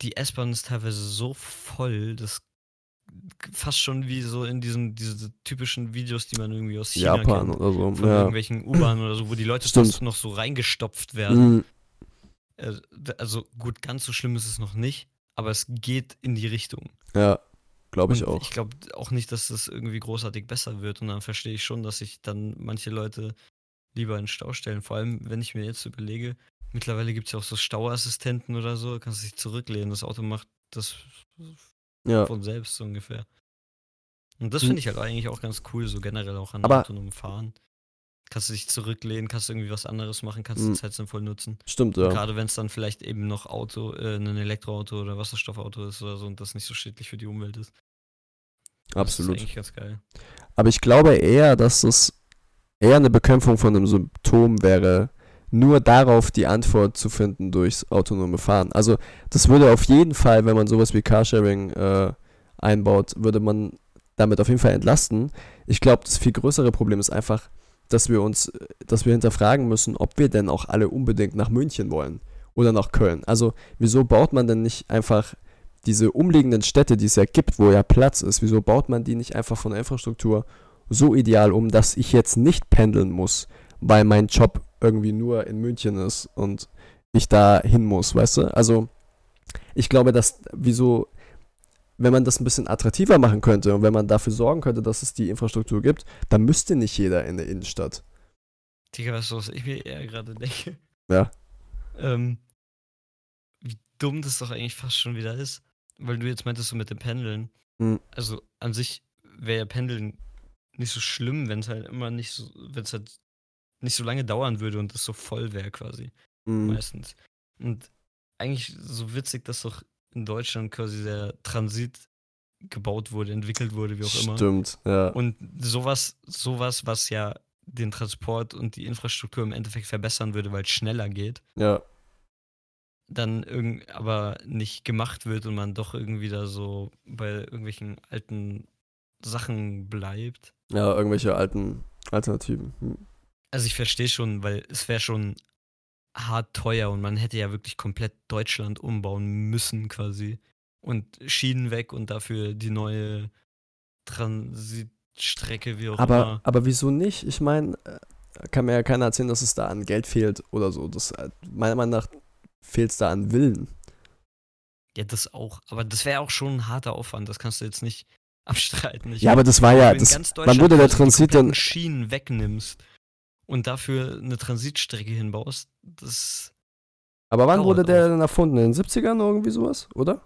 die S-Bahn ist teilweise so voll, dass fast schon wie so in diesen diese typischen Videos, die man irgendwie aus China Japan kennt. oder so. Von ja. irgendwelchen U-Bahnen oder so, wo die Leute Stimmt. fast noch so reingestopft werden. Mhm. Äh, Also gut, ganz so schlimm ist es noch nicht, aber es geht in die Richtung. Ja, glaube ich Und auch. Ich glaube auch nicht, dass das irgendwie großartig besser wird. Und dann verstehe ich schon, dass sich dann manche Leute lieber in den Stau stellen. Vor allem, wenn ich mir jetzt überlege, mittlerweile gibt es ja auch so Stauassistenten oder so, kannst du dich zurücklehnen. Das Auto macht das Ja. von selbst so ungefähr. Und das Hm. finde ich halt eigentlich auch ganz cool, so generell auch an Aber- autonomem Fahren. Kannst du dich zurücklehnen, kannst du irgendwie was anderes machen, kannst Hm. die Zeit sinnvoll nutzen. Stimmt, Und ja. Gerade wenn es dann vielleicht eben noch Auto, äh, ein Elektroauto oder Wasserstoffauto ist oder so und das nicht so schädlich für die Umwelt ist. Das Absolut. ist eigentlich ganz geil. Aber ich glaube eher, dass es eher eine Bekämpfung von einem Symptom wäre, nur darauf die Antwort zu finden durchs autonome Fahren. Also das würde auf jeden Fall, wenn man sowas wie Carsharing äh, einbaut, würde man damit auf jeden Fall entlasten. Ich glaube, das viel größere Problem ist einfach, dass wir uns, dass wir hinterfragen müssen, ob wir denn auch alle unbedingt nach München wollen oder nach Köln. Also wieso baut man denn nicht einfach diese umliegenden Städte, die es ja gibt, wo ja Platz ist, wieso baut man die nicht einfach von der Infrastruktur so ideal um, dass ich jetzt nicht pendeln muss, weil mein Job irgendwie nur in München ist und ich da hin muss, weißt du? Also ich glaube, dass wieso, wenn man das ein bisschen attraktiver machen könnte und wenn man dafür sorgen könnte, dass es die Infrastruktur gibt, dann müsste nicht jeder in der Innenstadt. Digga, was ich mir eher gerade denke? Ja. Ähm, wie dumm das doch eigentlich fast schon wieder ist. Weil du jetzt meintest, so mit dem Pendeln. Hm. Also an sich wäre ja Pendeln nicht so schlimm, wenn es halt immer nicht so, wenn es halt nicht so lange dauern würde und es so voll wäre quasi. Mhm. Meistens. Und eigentlich so witzig, dass doch in Deutschland quasi der Transit gebaut wurde, entwickelt wurde, wie auch immer. Stimmt, ja. Und sowas, sowas, was ja den Transport und die Infrastruktur im Endeffekt verbessern würde, weil es schneller geht, ja. dann irgend, aber nicht gemacht wird und man doch irgendwie da so bei irgendwelchen alten Sachen bleibt. Ja, irgendwelche alten Alternativen. Hm. Also ich verstehe schon, weil es wäre schon hart teuer und man hätte ja wirklich komplett Deutschland umbauen müssen quasi. Und Schienen weg und dafür die neue Transitstrecke, wie auch Aber, immer. aber wieso nicht? Ich meine, kann mir ja keiner erzählen, dass es da an Geld fehlt oder so. Das, äh, meiner Meinung nach fehlt es da an Willen. Ja, das auch. Aber das wäre auch schon ein harter Aufwand. Das kannst du jetzt nicht abstreiten. Ich Ja, aber das war ja, das, ganz wann wurde der Transit denn, Schienen wegnimmst und dafür eine Transitstrecke hinbaust, das aber wann wurde der denn erfunden? In den 70ern irgendwie sowas, oder?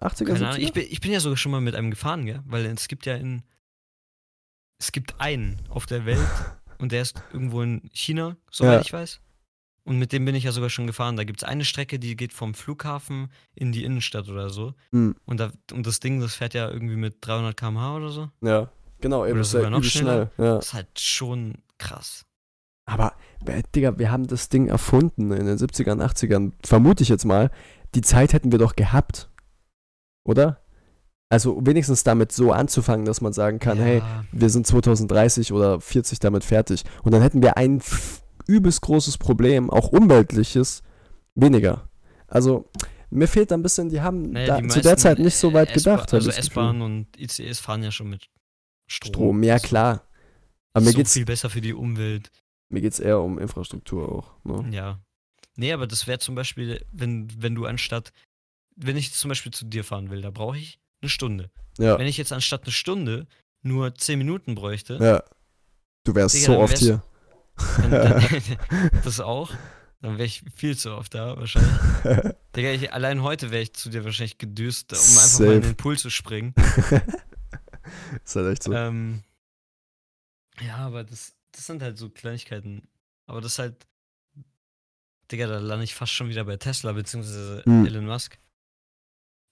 80er, Keine Ahnung, 70er? ich bin, ich bin ja sogar schon mal mit einem gefahren, gell? Weil es gibt ja in. Es gibt einen auf der Welt und der ist irgendwo in China, soweit Ja. ich weiß. Und mit dem bin ich ja sogar schon gefahren. Da gibt es eine Strecke, die geht vom Flughafen in die Innenstadt oder so. Hm, Und, da, und das Ding, das fährt ja irgendwie mit 300 km/h oder so. ja, genau, eben, Oder sogar noch übel schnell. Ja. Das ist halt schon krass. Äh, Digga, wir haben das Ding erfunden in den 70ern, 80ern. Vermute ich jetzt mal. Die Zeit hätten wir doch gehabt. Oder? Also wenigstens damit so anzufangen, dass man sagen kann, hey, Ja, wir sind 2030 oder 40 damit fertig. Und dann hätten wir ein übelst großes Problem, auch umweltliches, weniger. Also, mir fehlt da ein bisschen, die haben naja, da, die zu der Zeit nicht so äh, weit gedacht. Also. S-Bahn und ICEs fahren ja schon mit Strom. Strom, ja klar. Aber mir so geht's, viel besser für die Umwelt. Mir geht's eher um Infrastruktur auch. Ne? Ja. Nee, aber das wäre zum Beispiel, wenn, wenn du anstatt, wenn ich zum Beispiel zu dir fahren will, da brauche ich eine Stunde. Ja, Wenn ich jetzt anstatt eine Stunde nur zehn Minuten bräuchte, ja. Du wärst Digga, so oft wär's- hier. dann, dann, das auch, dann wäre ich viel zu oft da wahrscheinlich. Digga, ich, allein heute wäre ich zu dir wahrscheinlich gedüst, um einfach mal Safe. in den Pool zu springen. ist halt echt so. Ähm, ja, aber das, das sind halt so Kleinigkeiten. Aber das ist halt, Digga, da lande ich fast schon wieder bei Tesla, beziehungsweise Hm. Elon Musk.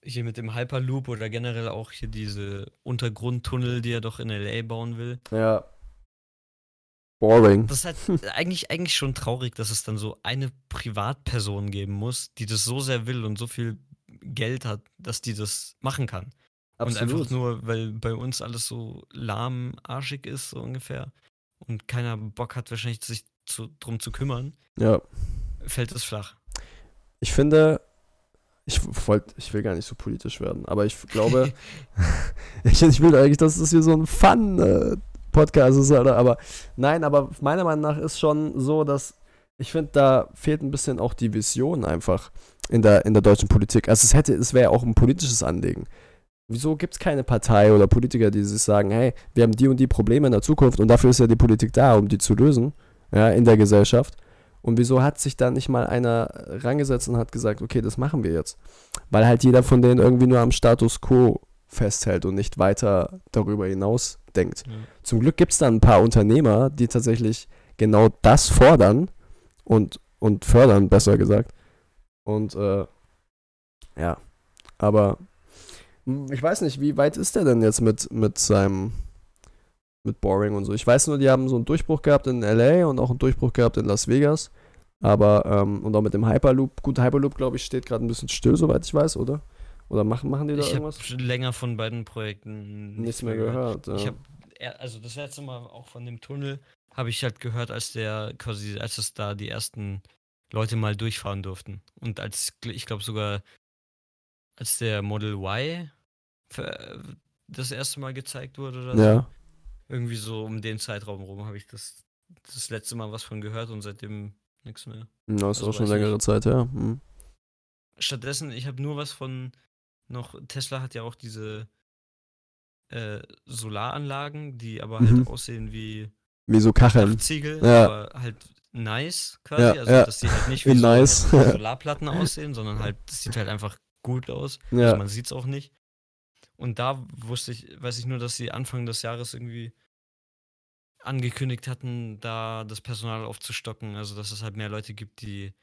Hier mit dem Hyperloop oder generell auch hier diese Untergrundtunnel, die er doch in LA bauen will. Ja. Boring. Das ist halt eigentlich, eigentlich schon traurig, dass es dann so eine Privatperson geben muss, die das so sehr will und so viel Geld hat, dass die das machen kann. Und einfach nur, weil bei uns alles so lahmarschig ist, so ungefähr, und keiner Bock hat, wahrscheinlich sich zu, drum zu kümmern, Ja. fällt es flach. Ich finde, ich wollte, ich will gar nicht so politisch werden, aber ich glaube, ich, ich will eigentlich, dass das hier so ein Fun-Podcast ist, Alter. Aber nein, aber meiner Meinung nach ist schon so, dass ich finde, da fehlt ein bisschen auch die Vision einfach in der, in der deutschen Politik. Also es hätte, es wäre auch ein politisches Anliegen. Wieso gibt es keine Partei oder Politiker, die sich sagen, hey, wir haben die und die Probleme in der Zukunft und dafür ist ja die Politik da, um die zu lösen, ja, in der Gesellschaft. Und wieso hat sich da nicht mal einer rangesetzt und hat gesagt, okay, das machen wir jetzt? Weil halt jeder von denen irgendwie nur am Status quo festhält und nicht weiter darüber hinaus denkt. Ja. Zum Glück gibt es da ein paar Unternehmer, die tatsächlich genau das fordern und, und fördern, besser gesagt. Und äh, ja, aber ich weiß nicht, wie weit ist der denn jetzt mit, mit seinem mit Boring und so. Ich weiß nur, die haben so einen Durchbruch gehabt in LA und auch einen Durchbruch gehabt in Las Vegas. Aber, ähm, und auch mit dem Hyperloop. Gut, Hyperloop, glaube ich, steht gerade ein bisschen still, soweit ich weiß, oder? Oder machen, machen die da Ich habe irgendwas? schon länger von beiden Projekten Nichts mehr gehört. Ja. Ich habe, also das letzte Mal auch von dem Tunnel, habe ich halt gehört, als der quasi, als es da die ersten Leute mal durchfahren durften. Und als, ich glaube sogar, als der Model Y das erste Mal gezeigt wurde oder so, ja. irgendwie so um den Zeitraum rum habe ich das, das letzte Mal was von gehört und seitdem nichts mehr. Ja, ist Also auch schon längere nicht. Zeit, ja. Hm. Stattdessen, ich habe nur was von noch, Tesla hat ja auch diese äh, Solaranlagen, die aber halt Mhm. aussehen wie Wie so Kacheln. Dachziegel, Ja. aber halt nice quasi. Ja, also ja. dass die halt nicht wie so nice. Solarplatten aussehen, sondern halt, das sieht halt einfach gut aus. Also Ja. man sieht es auch nicht. Und da wusste ich, weiß ich nur, dass sie Anfang des Jahres irgendwie angekündigt hatten, da das Personal aufzustocken, also dass es halt mehr Leute gibt, die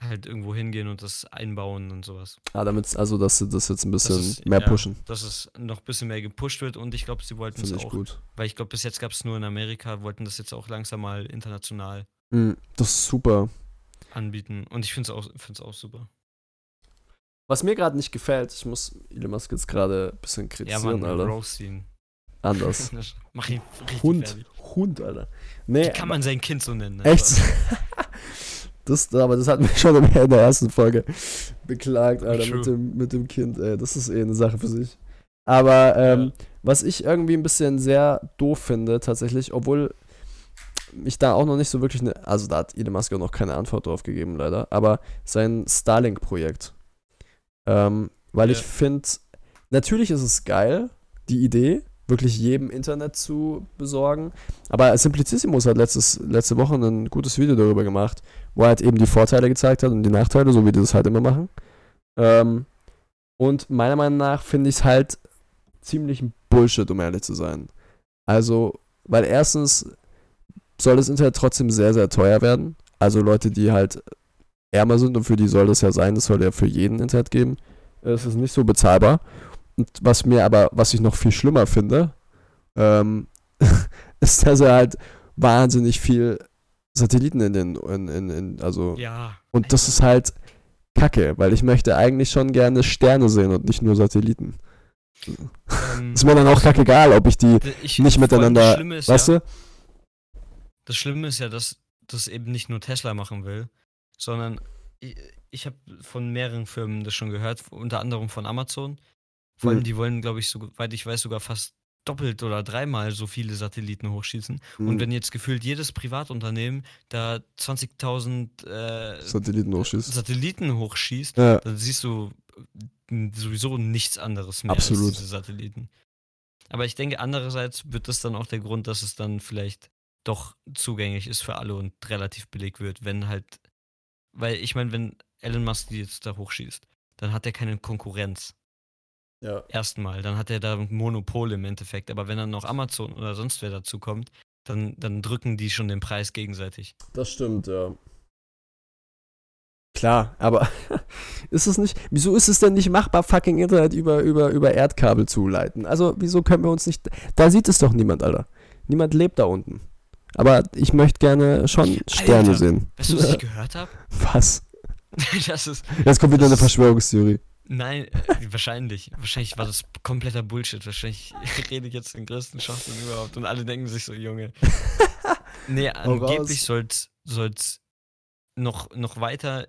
halt irgendwo hingehen und das einbauen und sowas. Ah, damit, also, dass sie das jetzt ein bisschen ist- mehr ja, pushen. Dass es noch ein bisschen mehr gepusht wird und ich glaube, sie wollten es auch, gut. weil ich glaube, bis jetzt gab es nur in Amerika, wollten das jetzt auch langsam mal international Hm, das ist super. anbieten und ich finde es auch, find's auch super. Was mir gerade nicht gefällt, ich muss Elon Musk jetzt gerade ein bisschen Ja, kritisieren, man, Alter. roast ihn. Anders. Mach ihn richtig Hund. fertig. Hund, Alter. Nee, Wie kann man sein Kind so nennen? Echt? einfach? Das, aber das hatten wir schon in der ersten Folge beklagt, Alter, True. mit dem, mit dem Kind, ey. Das ist eh eine Sache für sich. Aber ähm, was ich irgendwie ein bisschen sehr doof finde, tatsächlich, obwohl ich da auch noch nicht so wirklich eine, also da hat Elon Musk auch noch keine Antwort drauf gegeben, leider, aber sein Starlink-Projekt. Ähm, weil ich Ja. finde, natürlich ist es geil, die Idee, wirklich jedem Internet zu besorgen. Aber Simplicissimus hat letztes, letzte Woche ein gutes Video darüber gemacht, wo er halt eben die Vorteile gezeigt hat und die Nachteile, so wie die das halt immer machen. Ähm, Und meiner Meinung nach finde ich es halt ziemlich Bullshit, um ehrlich zu sein. Also, weil erstens soll das Internet trotzdem sehr, sehr teuer werden. Also Leute, die halt ärmer sind und für die soll das ja sein, das soll ja für jeden Internet geben. Es ist nicht so bezahlbar. Und was mir aber, was ich noch viel schlimmer finde, ähm, ist, dass er halt wahnsinnig viel Satelliten in den, in, in, in also. Ja. Und das ist halt kacke, weil ich möchte eigentlich schon gerne Sterne sehen und nicht nur Satelliten. Ähm, Ist mir dann auch kackegal, ob ich die ich, nicht miteinander- ist, Weißt ja, du? das Schlimme ist ja, dass das eben nicht nur Tesla machen will, sondern ich, ich habe von mehreren Firmen das schon gehört, unter anderem von Amazon. Vor allem, Mhm. die wollen, glaube ich, so, weit ich weiß, sogar fast doppelt oder dreimal so viele Satelliten hochschießen. Mhm. Und wenn jetzt gefühlt jedes Privatunternehmen da 20.000 äh, Satelliten hochschießt. Satelliten hochschießt, Ja, dann siehst du äh, sowieso nichts anderes mehr Absolut. als diese Satelliten. Aber ich denke, andererseits wird das dann auch der Grund, dass es dann vielleicht doch zugänglich ist für alle und relativ billig wird, wenn halt, weil ich meine, wenn Elon Musk die jetzt da hochschießt, dann hat er keine Konkurrenz. ja. Erstmal, dann hat er da ein Monopol im Endeffekt. Aber wenn dann noch Amazon oder sonst wer dazu kommt, dann, dann drücken die schon den Preis gegenseitig. Das stimmt, ja. Klar, aber ist es nicht, wieso ist es denn nicht machbar, fucking Internet über, über, über Erdkabel zu leiten? Also, wieso können wir uns nicht, da sieht es doch niemand, Alter. Niemand lebt da unten. Aber ich möchte gerne schon Sterne Alter, sehen. Weißt du, was ich gehört habe? Was? Das ist, Jetzt kommt wieder eine Verschwörungstheorie. Nein, äh, wahrscheinlich. Wahrscheinlich war das kompletter Bullshit. Wahrscheinlich rede ich jetzt den größten Schwachsinn überhaupt und alle denken sich so, Junge. Nee, angeblich soll's, soll's noch, noch weiter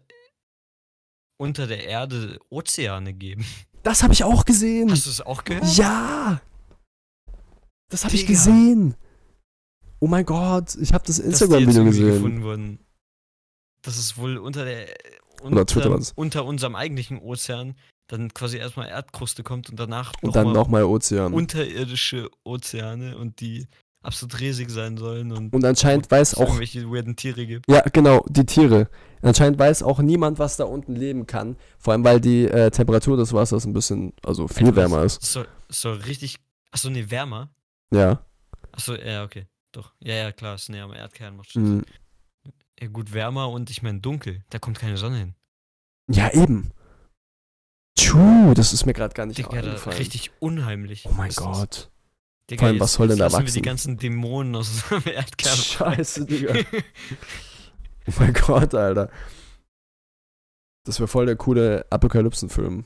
unter der Erde Ozeane geben. Das habe ich auch gesehen. Hast du es auch gehört? Ja! Das habe ich gesehen. Oh mein Gott, ich habe das Instagram-Video gesehen. Dass es wohl unter der unter, unter unserem eigentlichen Ozean dann quasi erstmal Erdkruste kommt und danach Und dann mal nochmal Ozean. unterirdische Ozeane und die absolut riesig sein sollen und Und anscheinend weiß es auch irgendwelche weirden Tiere gibt. Ja, genau, die Tiere. Anscheinend weiß auch niemand, was da unten leben kann. Vor allem, weil die äh, Temperatur des Wassers ein bisschen, also viel Alter, was- wärmer ist. Es soll richtig. Achso, nee, wärmer. Ja. Achso, ja, okay. Doch. Ja, ja, klar, ist näher am Erdkern, macht schon. Mhm. Ja, gut, wärmer und ich meine dunkel. Da kommt keine Sonne hin. Ja, eben. Tschuh, das ist mir gerade gar nicht Digga, eingefallen. richtig unheimlich. Oh mein. Gott. Digga, Vor allem, was soll denn da lassen wir wachsen? die ganzen Dämonen aus unserem Erdkern. Scheiße, Digga. Oh mein Gott, Alter. Das wäre voll der coole Apokalypsenfilm.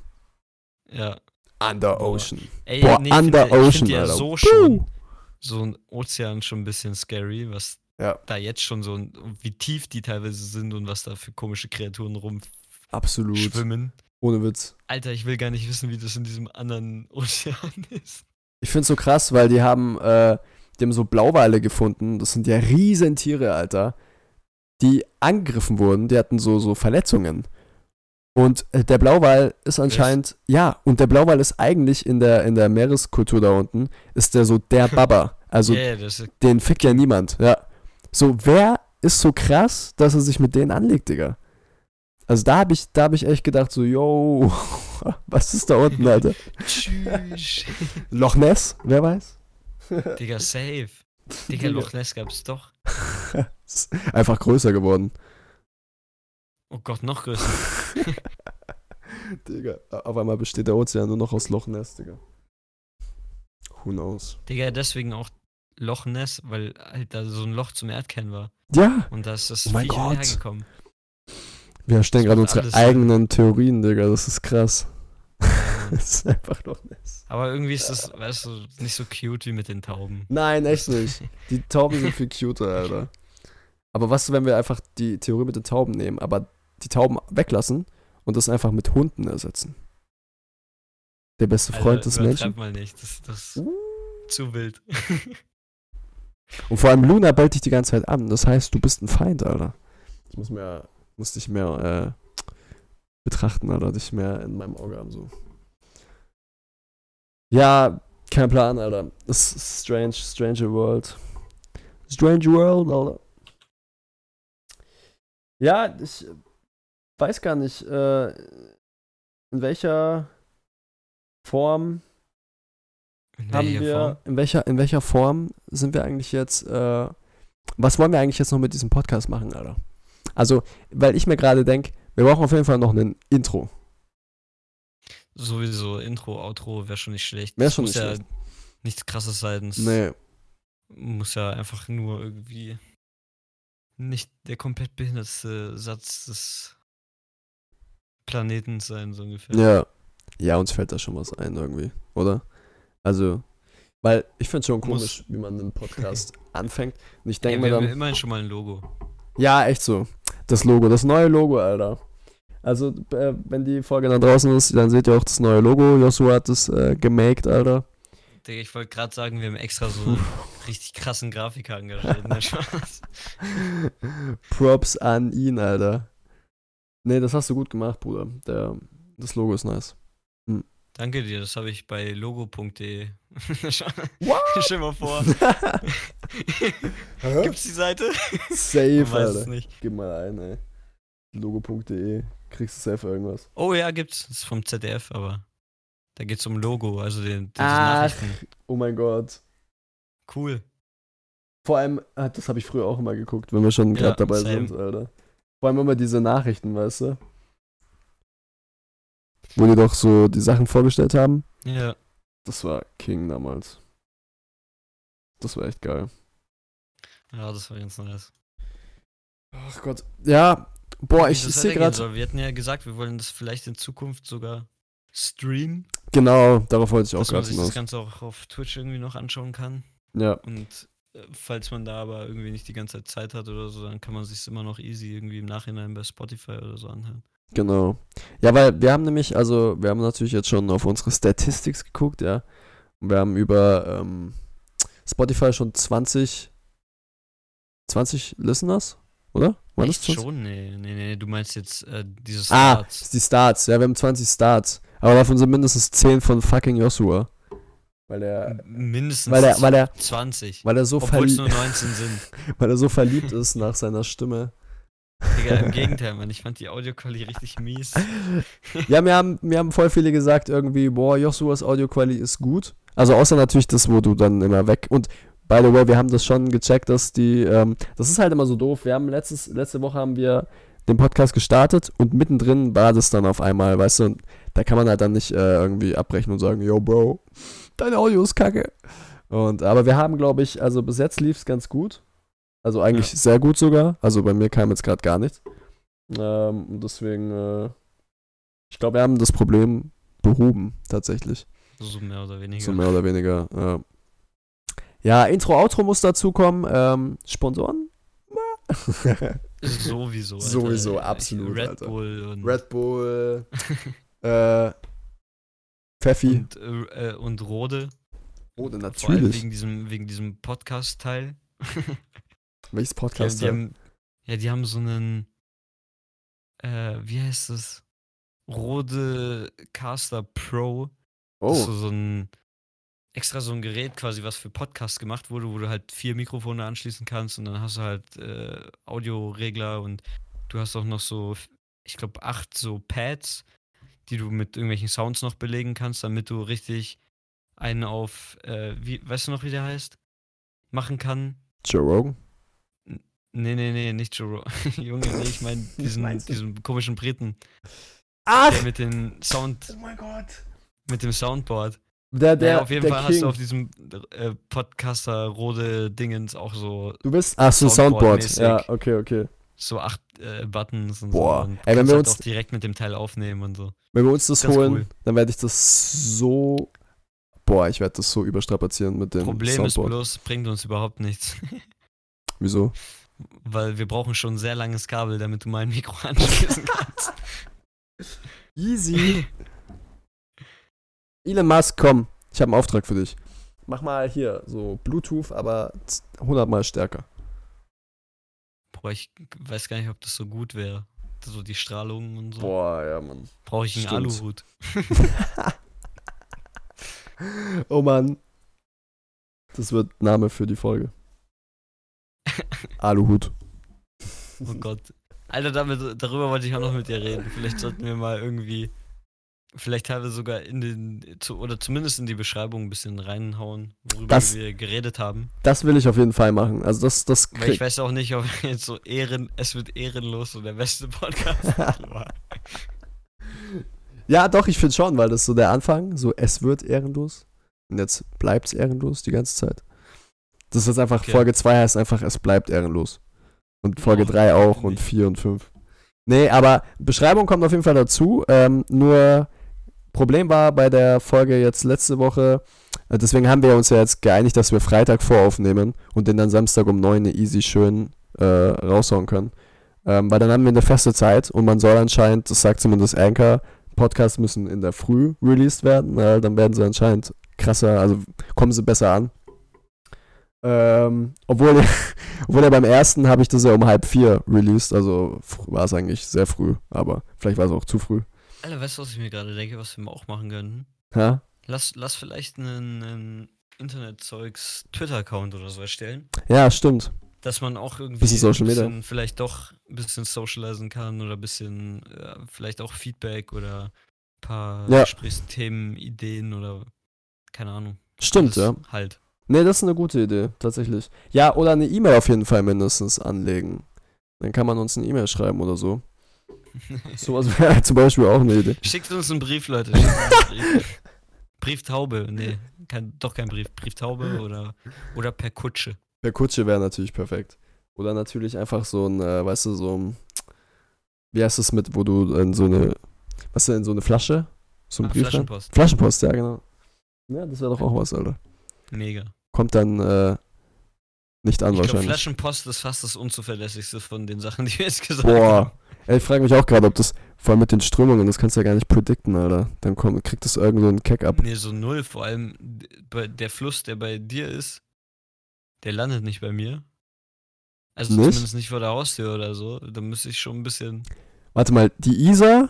ja. Under Boah. Ocean. Ey, Boah, nee, Under Ocean, Alter. so schon so ein Ozean schon ein bisschen scary, was Ja. da jetzt schon so, wie tief die teilweise sind und was da für komische Kreaturen Absolut. rumschwimmen. Ohne Witz. Alter, ich will gar nicht wissen, wie das in diesem anderen Ozean ist. Ich find's so krass, weil die haben, äh, die haben so Blauwale gefunden. Das sind ja riesen Tiere, Alter. Die angegriffen wurden. Die hatten so, so Verletzungen. Und äh, der Blauwal ist anscheinend, ja, und der Blauwal ist eigentlich in der, in der Meereskultur da unten, ist der so der Baba. Also yeah, den fickt ja niemand, ja. So, wer ist so krass, dass er sich mit denen anlegt, Digga? Also da habe ich, da hab ich echt gedacht, so, yo, was ist da unten, Alter? Tschüss. Loch Ness, wer weiß? Digga, safe. Digga. Loch Ness gab's doch. Ist einfach größer geworden. Oh Gott, noch größer. Digga, auf einmal besteht der Ozean nur noch aus Loch Ness, Digga. Who knows? Digga, deswegen auch Loch Ness, weil halt da so ein Loch zum Erdkern war. Ja, Und da ist das Oh Gott. hergekommen. wir erstellen gerade unsere alles eigenen Theorien, Digga, das ist krass. das ist einfach Loch Ness. Aber irgendwie ist das, weißt du, nicht so cute wie mit den Tauben. Nein, echt nicht. Die Tauben sind viel cuter, Alter. Aber was, wenn wir einfach die Theorie mit den Tauben nehmen, aber die Tauben weglassen und das einfach mit Hunden ersetzen? Der beste Freund des Menschen. Mal nicht, das, das ist zu wild. Und vor allem Luna bellt dich die ganze Zeit an. Das heißt, du bist ein Feind, Alter. Ich muss mehr, muss dich mehr äh, betrachten, Alter. Dich mehr in meinem Auge haben, so. Ja, kein Plan, Alter. Das ist strange, strange world. Strange world, Alter. Ja, ich weiß gar nicht, äh, in welcher Form In haben welcher wir, Form? in welcher, in welcher Form sind wir eigentlich jetzt, äh, was wollen wir eigentlich jetzt noch mit diesem Podcast machen, Alter? Also, weil ich mir gerade denke, wir brauchen auf jeden Fall noch ein Intro. Sowieso, Intro, Outro wäre schon nicht schlecht. Wär Es schon muss nicht ja schlecht. nichts krasses sein. Nee, muss ja einfach nur irgendwie nicht der komplett behinderte Satz des Planeten sein, so ungefähr. ja. Ja, uns fällt da schon was ein irgendwie, oder? Also, weil ich finde schon Muss. komisch, wie man einen Podcast anfängt. Und ich Ja, denke wir mir haben ja dann, immerhin schon mal ein Logo. ja, echt so. Das Logo, das neue Logo, Alter. Also, äh, wenn die Folge dann draußen ist, dann seht ihr auch das neue Logo. Joshua hat das äh, gemaked, Alter. Digga, ich wollte gerade sagen, wir haben extra so einen richtig krassen Grafiker engagiert. Ne, Spaß. Props an ihn, Alter. Nee, das hast du gut gemacht, Bruder. Der, das Logo ist nice. Danke dir, das habe ich bei logo.de. Stell mal vor. Gibt's die Seite? Safe, Man weiß es Alter. nicht. Gib mal ein, ey. Logo.de. Kriegst du safe irgendwas. Oh ja, gibt's. Das ist vom ZDF, aber da geht's um Logo, also den, diese Ach. Nachrichten. Oh mein Gott. Cool. Vor allem, ah, das habe ich früher auch immer geguckt, wenn wir schon Ja, gerade dabei same. sind, Alter. Vor allem immer diese Nachrichten, weißt du? Wo die doch so die Sachen vorgestellt haben. Ja. Das war King damals. Das war echt geil. Ja, das war ganz nice. Ach Gott. Ja, boah, ich das sehe gerade. Wir hatten ja gesagt, wir wollen das vielleicht in Zukunft sogar streamen, Genau, darauf wollte ich auch dass man gerade sich das hinaus. Ganze auch auf Twitch irgendwie noch anschauen kann. Ja, Und falls man da aber irgendwie nicht die ganze Zeit Zeit hat oder so, dann kann man sich immer noch easy irgendwie im Nachhinein bei Spotify oder so anhören. genau. Ja, weil wir haben nämlich, also wir haben natürlich jetzt schon auf unsere Statistics geguckt, ja. Und wir haben über ähm, Spotify schon 20, 20 Listeners, oder? Das Echt 20? schon? Nee, nee, nee, du meinst jetzt äh, diese Ah, Starts. ist die Starts. Ja, wir haben 20 Starts. Aber davon sind mindestens 10 von fucking Joshua. Weil er, Mindestens weil er, weil er, 20. weil er so Obwohl es nur verliebt, 19 sind. weil er so verliebt ist nach seiner Stimme. Digga, im Gegenteil, Mann. Ich fand die Audioqualität richtig mies. Ja, mir haben, mir haben voll viele gesagt, irgendwie, boah, Joshuas Audioqualität ist gut. Also außer natürlich das, wo du dann immer weg. Und by the way, wir haben das schon gecheckt, dass die, ähm, das ist halt immer so doof. Wir haben letztes, letzte Woche haben wir den Podcast gestartet und mittendrin war das dann auf einmal, weißt du, und da kann man halt dann nicht äh, irgendwie abbrechen und sagen, yo, Bro, dein Audio ist kacke. Und, aber wir haben, glaube ich, also bis jetzt lief es ganz gut. Also eigentlich Ja. sehr gut sogar. Also bei mir kam jetzt gerade gar nichts. Ähm, und deswegen, äh, ich glaube, wir haben das Problem behoben, tatsächlich. So mehr oder weniger. So mehr oder weniger. Ja, ja Intro, Outro muss dazu kommen. Ähm, Sponsoren? Sowieso. Alter. Sowieso, absolut, Red Alter. Bull und, Red Bull, äh, Pfeffi. und, äh, äh, und Rode. Oder Vor allem natürlich. wegen diesem, wegen diesem Podcast-Teil. Welches Podcast? die haben, ja, die haben so einen, äh, wie heißt das? Rode Caster Pro. Das ist oh, so, so ein extra so ein Gerät quasi, was für Podcasts gemacht wurde, wo du halt vier Mikrofone anschließen kannst und dann hast du halt äh, Audioregler und du hast auch noch so, ich glaube, acht so Pads, die du mit irgendwelchen Sounds noch belegen kannst, damit du richtig einen auf, äh, wie, weißt du noch, wie der heißt? Machen kann. Joe Rogan. Nee, nee, nee, nicht Joe. Ro- Junge, nee, ich meine diesen, diesen komischen Briten. Ach! Der mit dem Sound, Oh mein Gott. mit dem Soundboard. Der, der, ja, auf jeden der Fall King. hast du auf diesem äh, Podcaster Rode Dingens auch so, Du bist, ach so, Soundboard. Soundboard-mäßig. Ja, okay, okay. So acht äh, Buttons und Boah. so. Und Ey, wenn wir halt uns- auch direkt mit dem Teil aufnehmen und so. Wenn wir uns das Ganz holen, cool. dann werde ich das so. Boah, ich werde das so überstrapazieren mit dem Problem ist Soundboard. bloß, bringt uns überhaupt nichts. Wieso? Weil wir brauchen schon ein sehr langes Kabel, damit du mein Mikro anschließen kannst. Easy. Elon Musk, komm. Ich habe einen Auftrag für dich. Mach mal hier so Bluetooth, aber 100 mal stärker. Boah, ich weiß gar nicht, ob das so gut wäre. So die Strahlung und so. Boah, ja, Mann. Brauche ich einen. Aluhut. Oh Mann. Das wird Name für die Folge. Aluhut. Oh Gott. Alter, damit, darüber wollte ich auch noch mit dir reden. Vielleicht sollten wir mal irgendwie vielleicht teilweise sogar in den, zu, oder zumindest in die Beschreibung ein bisschen reinhauen, worüber Das- wir geredet haben. Das will ich auf jeden Fall machen. Also das, das Weil ich weiß auch nicht, ob jetzt so Ehren, es wird ehrenlos so der beste Podcast war. Ja, doch, ich finde schon, weil das so der Anfang, so es wird ehrenlos. Und jetzt bleibt's ehrenlos die ganze Zeit. Das ist jetzt einfach, Okay. Folge 2 heißt einfach, es bleibt ehrenlos. Und Folge Och, 3 auch und nicht. 4 und 5. Nee, aber Beschreibung kommt auf jeden Fall dazu. Ähm, nur Problem war bei der Folge jetzt letzte Woche, äh, deswegen haben wir uns ja jetzt geeinigt, dass wir Freitag voraufnehmen und den dann Samstag um 9 easy schön äh, raushauen können. Ähm, weil dann haben wir eine feste Zeit und man soll anscheinend, das sagt zumindest Anchor, Podcasts müssen in der Früh released werden, äh, dann werden sie anscheinend krasser, also kommen sie besser an. Ähm, obwohl, obwohl ja beim ersten habe ich das ja um halb vier released, also war es eigentlich sehr früh, aber vielleicht war es auch zu früh. Alter, weißt du, was ich mir gerade denke, was wir mal auch machen könnten? Ja? Lass, lass vielleicht einen, einen Internetzeugs Twitter-Account oder so erstellen. Ja, stimmt. Dass man auch irgendwie Bisschen Social ein Media. bisschen vielleicht doch ein bisschen socialisen kann oder ein bisschen äh, vielleicht auch Feedback oder ein paar Ja. Gesprächsthemen, Ideen oder keine Ahnung. Stimmt, ja. Halt. Nee, das ist eine gute Idee, tatsächlich. Ja, oder eine E-Mail auf jeden Fall mindestens anlegen. Dann kann man uns eine E-Mail schreiben oder so. Sowas wäre zum Beispiel auch eine Idee. Schickt uns einen Brief, Leute. Einen Brief. Brieftaube, nee, kein, doch kein Brief. Brieftaube oder, oder per Kutsche. Per Kutsche wäre natürlich perfekt. Oder natürlich einfach so ein, äh, weißt du, so ein, wie heißt das mit, wo du in so eine, was denn, so eine Flasche? So ein Ah, Brief? Flaschenpost. Flaschenpost, ja, genau. Ja, das wäre doch auch was, Alter. Mega. Kommt dann äh, nicht an Ich wahrscheinlich. Flaschenpost ist fast das unzuverlässigste von den Sachen, die wir jetzt gesagt Boah. haben. Ey, ich frage mich auch gerade, ob das, vor allem mit den Strömungen, das kannst du ja gar nicht predikten, Alter. Dann kommt, kriegt das irgend so ein Keck ab. Nee, so null. Vor allem der Fluss, der bei dir ist, der landet nicht bei mir. Also Nicht? zumindest nicht vor der Haustür oder so. Da müsste ich schon ein bisschen. Warte mal, die Isar?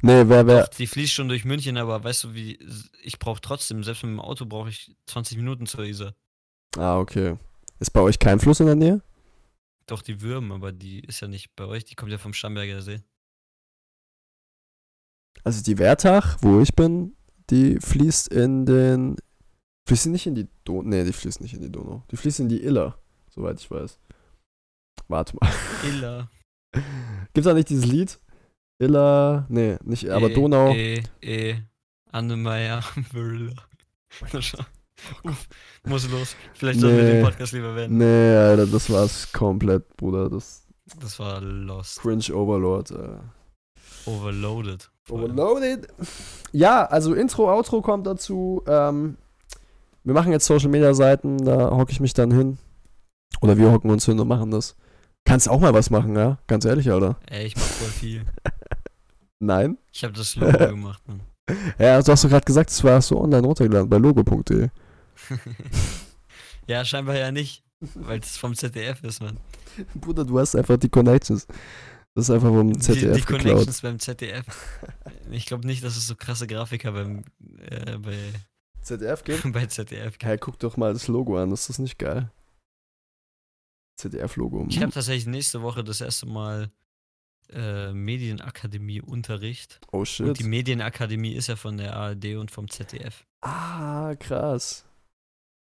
Nee, wer, wer, die fließt schon durch München, aber weißt du, wie. Ich brauche trotzdem, selbst mit dem Auto brauche ich 20 Minuten zur Isar. Ah, okay. Ist bei euch kein Fluss in der Nähe? Doch, die Würm, aber die ist ja nicht bei euch, die kommt ja vom Starnberger See. Also die Wertach, wo ich bin, die fließt in den. Fließt die nicht in die Donau? Nee, die fließt nicht in die Donau. Die fließt in die Iller, soweit ich weiß. Warte mal. Illa. Gibt's da nicht dieses Lied? Iller. Nee, nicht, aber E, Donau. E, E, Annemeyer, Müller. Uff, muss los. Vielleicht sollen wir Nee. den Podcast lieber beenden. Nee, Alter, das war's komplett, Bruder. Das Das war Lost. Cringe Overlord. Äh. Overloaded. Overloaded. Ja, also Intro, Outro kommt dazu. Ähm, wir machen jetzt Social Media Seiten, da hocke ich mich dann hin. Oder wir hocken uns hin und machen das. Kannst auch mal was machen, ja? Ganz ehrlich, Alter. Ey, ich mach voll viel. Nein? Ich habe das Logo gemacht, Mann. Ja, du hast doch gerade gesagt, das war so online runtergeladen bei logo.de. ja, scheinbar ja nicht. Weil es vom ZDF ist, Mann. Bruder, du hast einfach die Connections. Das ist einfach vom Die, ZDF die geklaut. Connections beim ZDF. Ich glaube nicht, dass es so krasse Grafiker beim, äh, bei, ZDF geht? bei ZDF gibt. Hey, guck doch mal das Logo an, ist das nicht geil? ZDF-Logo. Ich habe tatsächlich nächste Woche das erste Mal äh, Medienakademie-Unterricht. Oh Und shit. die Medienakademie ist ja von der ARD und vom ZDF. Ah, krass.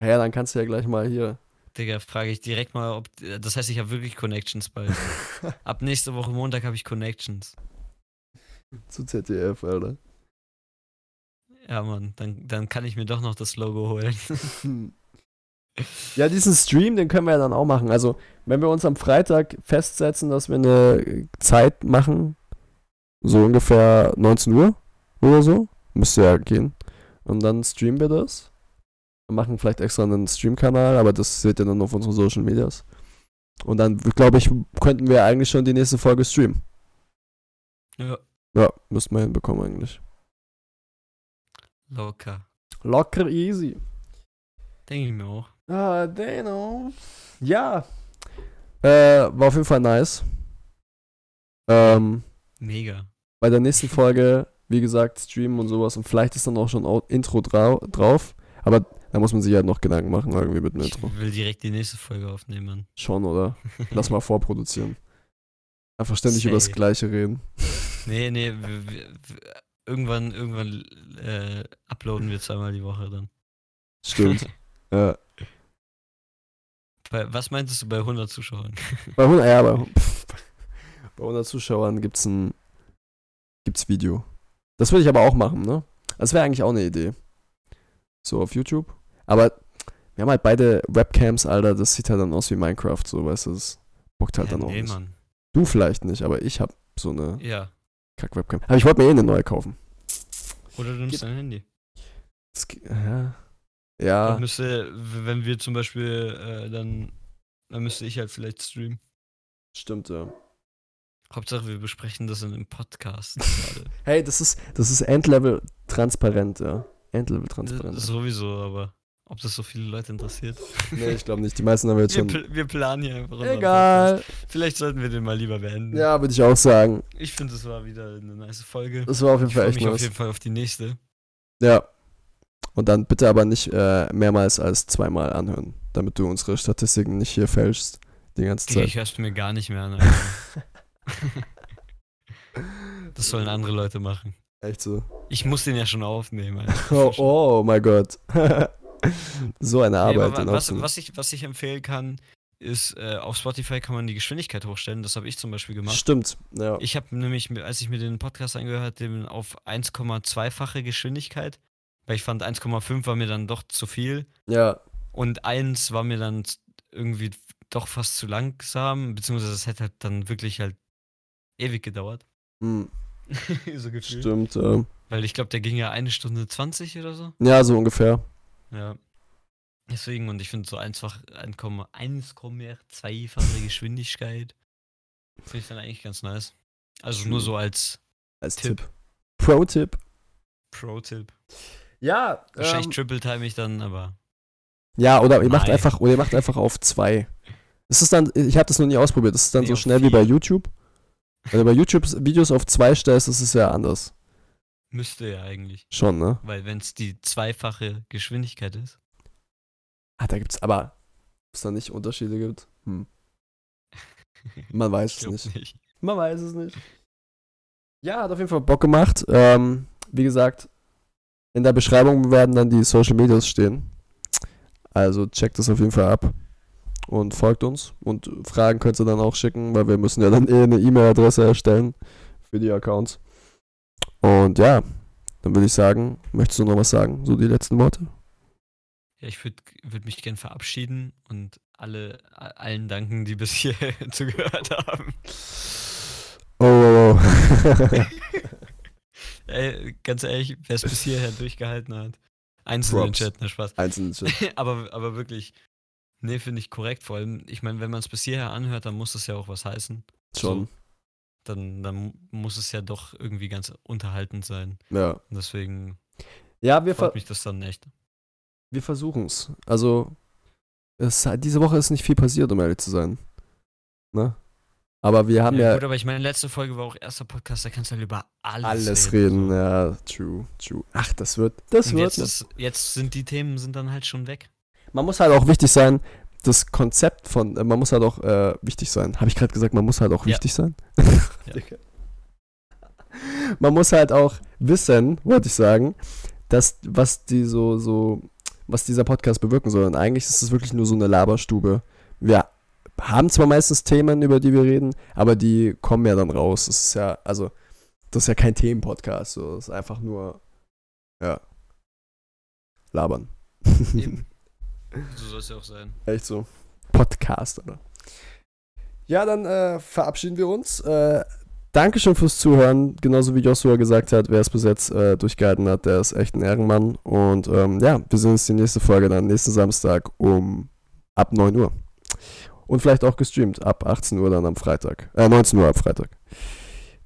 Ja, dann kannst du ja gleich mal hier. Digga, frage ich direkt mal, ob. Das heißt, ich habe wirklich Connections bald. Ab nächste Woche Montag habe ich Connections. Zu ZDF, Alter. Ja, Mann, dann, dann kann ich mir doch noch das Logo holen. Ja, diesen Stream, den können wir ja dann auch machen. Also, wenn wir uns am Freitag festsetzen, dass wir eine Zeit machen, so ungefähr 19 Uhr oder so, müsste ja gehen. Und dann streamen wir das. Wir machen vielleicht extra einen Stream-Kanal, aber das seht ihr dann auf unseren Social Medias. Und dann, glaube ich, könnten wir eigentlich schon die nächste Folge streamen. ja, Ja, müssten wir hinbekommen eigentlich. locker. Locker easy. Denke ich mir auch. Ah, Dano. Ja. Äh, war auf jeden Fall nice. Ähm, Mega. bei der nächsten Folge, wie gesagt, streamen und sowas und vielleicht ist dann auch schon Intro drau drauf. Aber da muss man sich halt noch Gedanken machen, irgendwie mit dem Ich Intro. will direkt die nächste Folge aufnehmen. Schon, oder? Lass mal vorproduzieren. Einfach ständig über das. Gleiche reden. Nee, nee, wir, wir, wir, irgendwann, irgendwann äh, uploaden wir zweimal die Woche dann. Stimmt. ja. Bei, was meintest du bei 100 Zuschauern? Bei 100, ja, bei, pff, bei 100 Zuschauern gibt's ein gibt's Video. Das würde ich aber auch machen, ne? Das wäre eigentlich auch eine Idee. So auf YouTube. Aber wir haben halt beide Webcams, Alter, das sieht halt dann aus wie Minecraft, so, weißt du, das bockt halt ja, dann auch nee, nicht. Mann. Du vielleicht nicht, aber ich hab so eine Ja. Kack-Webcam. Aber ich wollte mir eh eine neue kaufen. Oder du nimmst Geht- dein Handy. Das, ge- ja. Dann Ja, müsste, wenn wir zum Beispiel äh, dann, dann müsste ich halt vielleicht streamen. stimmt, ja. Hauptsache, wir besprechen das in einem Podcast gerade. Hey, das ist, das ist Endlevel transparent, ja. Endlevel transparent. Das sowieso, aber ob das so viele Leute interessiert? nee, ich glaube nicht. Die meisten haben jetzt Wir, schon. wir planen hier einfach. Egal. Vielleicht sollten wir den mal lieber beenden. Ja, würde ich auch sagen. Ich finde, es war wieder eine nice Folge. Das war auf jeden Ich Fall freue echt mich auf nice. jeden Fall auf die nächste. Ja. Und dann bitte aber nicht äh, mehrmals als zweimal anhören, damit du unsere Statistiken nicht hier fälschst die ganze Zeit. ich hör's mir gar nicht mehr an. Das sollen andere Leute machen. Echt so. Ich muss den ja schon aufnehmen. Oh, oh mein Gott. so eine Nee, Arbeit. wa- was, was, ich, was ich empfehlen kann, ist, äh, auf Spotify kann man die Geschwindigkeit hochstellen. Das habe ich zum Beispiel gemacht. Stimmt. Ja. Ich habe nämlich, als ich mir den Podcast angehört habe, den auf 1,2-fache Geschwindigkeit, weil ich fand 1,5 war mir dann doch zu viel ja. und 1 war mir dann irgendwie doch fast zu langsam, beziehungsweise es hätte halt dann wirklich halt ewig gedauert. Hm, so gefühlt. stimmt. Ja. Weil ich glaube, der ging ja eine Stunde 20 oder so. ja, so ungefähr. Ja. Deswegen, und ich finde so einfach 1,2-fache Geschwindigkeit finde ich dann eigentlich ganz nice. Also nur so als Als Tipp. Tipp. Pro-Tipp. Pro-Tipp. Ja. Wahrscheinlich Ähm, triple-time ich dann, aber ja, oder ihr macht einfach, oder ihr macht einfach auf zwei. Ist es dann, ich habe das noch nie ausprobiert, ist es dann Nee, so schnell wie bei vier. YouTube? Wenn du bei YouTube Videos auf zwei stellst, ist es ja anders. Müsste ja eigentlich. Schon, ne? Weil wenn es die zweifache Geschwindigkeit ist. Ah, da gibt's aber, ob es da nicht Unterschiede gibt. Hm. Man weiß es nicht. nicht. Man weiß es nicht. Ja, hat auf jeden Fall Bock gemacht. Ähm, wie gesagt, in der Beschreibung werden dann die Social Medias stehen. Also checkt das auf jeden Fall ab und folgt uns. Und Fragen könnt ihr dann auch schicken, weil wir müssen ja dann eh eine E-Mail-Adresse erstellen für die Accounts. Und ja, dann würde ich sagen, möchtest du noch was sagen? So die letzten Worte? Ja, ich würde würd mich gern verabschieden und alle, allen danken, die bis hier zugehört haben. Oh, oh, oh. Ey, ganz ehrlich, wer es bis hierher durchgehalten hat. Einzelne Props. Chat, ne Spaß. Einzelne Shit. aber, aber wirklich, nee, finde ich korrekt. Vor allem, ich meine, wenn man es bis hierher anhört, dann muss das ja auch was heißen. Schon. Dann, dann muss es ja doch irgendwie ganz unterhaltend sein. Ja. Und deswegen Ja, wir, freut mich das dann echt. wir versuchen es. Also, es, diese Woche ist nicht viel passiert, um ehrlich zu sein. Ne? Aber wir haben ja, Gut, aber ich meine, letzte Folge war auch erster Podcast, da kannst du halt über alles, alles reden. so. Ja, true, true. Ach, das wird, das Und wird. jetzt, ist, jetzt sind die Themen sind dann halt schon weg. Man muss halt auch wichtig sein, das Konzept von, äh, man muss halt auch äh, wichtig sein. Habe ich gerade gesagt, man muss halt auch Ja. wichtig sein? Ja. Man muss halt auch wissen, wollte ich sagen, dass, was die so, so, was dieser Podcast bewirken soll. Und eigentlich ist es wirklich nur so eine Laberstube. Wir haben zwar meistens Themen, über die wir reden, aber die kommen ja dann raus. Das ist ja, also, das ist ja kein Themenpodcast, so. Das ist einfach nur, ja, labern. Eben. So soll es ja auch sein. Echt so. Podcast, oder? Ja, dann äh, verabschieden wir uns. Äh, Dankeschön fürs Zuhören. Genauso wie Joshua gesagt hat, wer es bis jetzt äh, durchgehalten hat, der ist echt ein Ehrenmann. Und ähm, ja, wir sehen uns die nächste Folge dann nächsten Samstag um ab 9 Uhr. Und vielleicht auch gestreamt ab 18 Uhr dann am Freitag. Äh, 19 Uhr ab Freitag.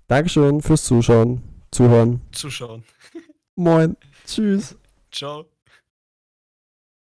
Dankeschön fürs Zuschauen, Zuhören. Zuschauen. Moin. Tschüss. Ciao.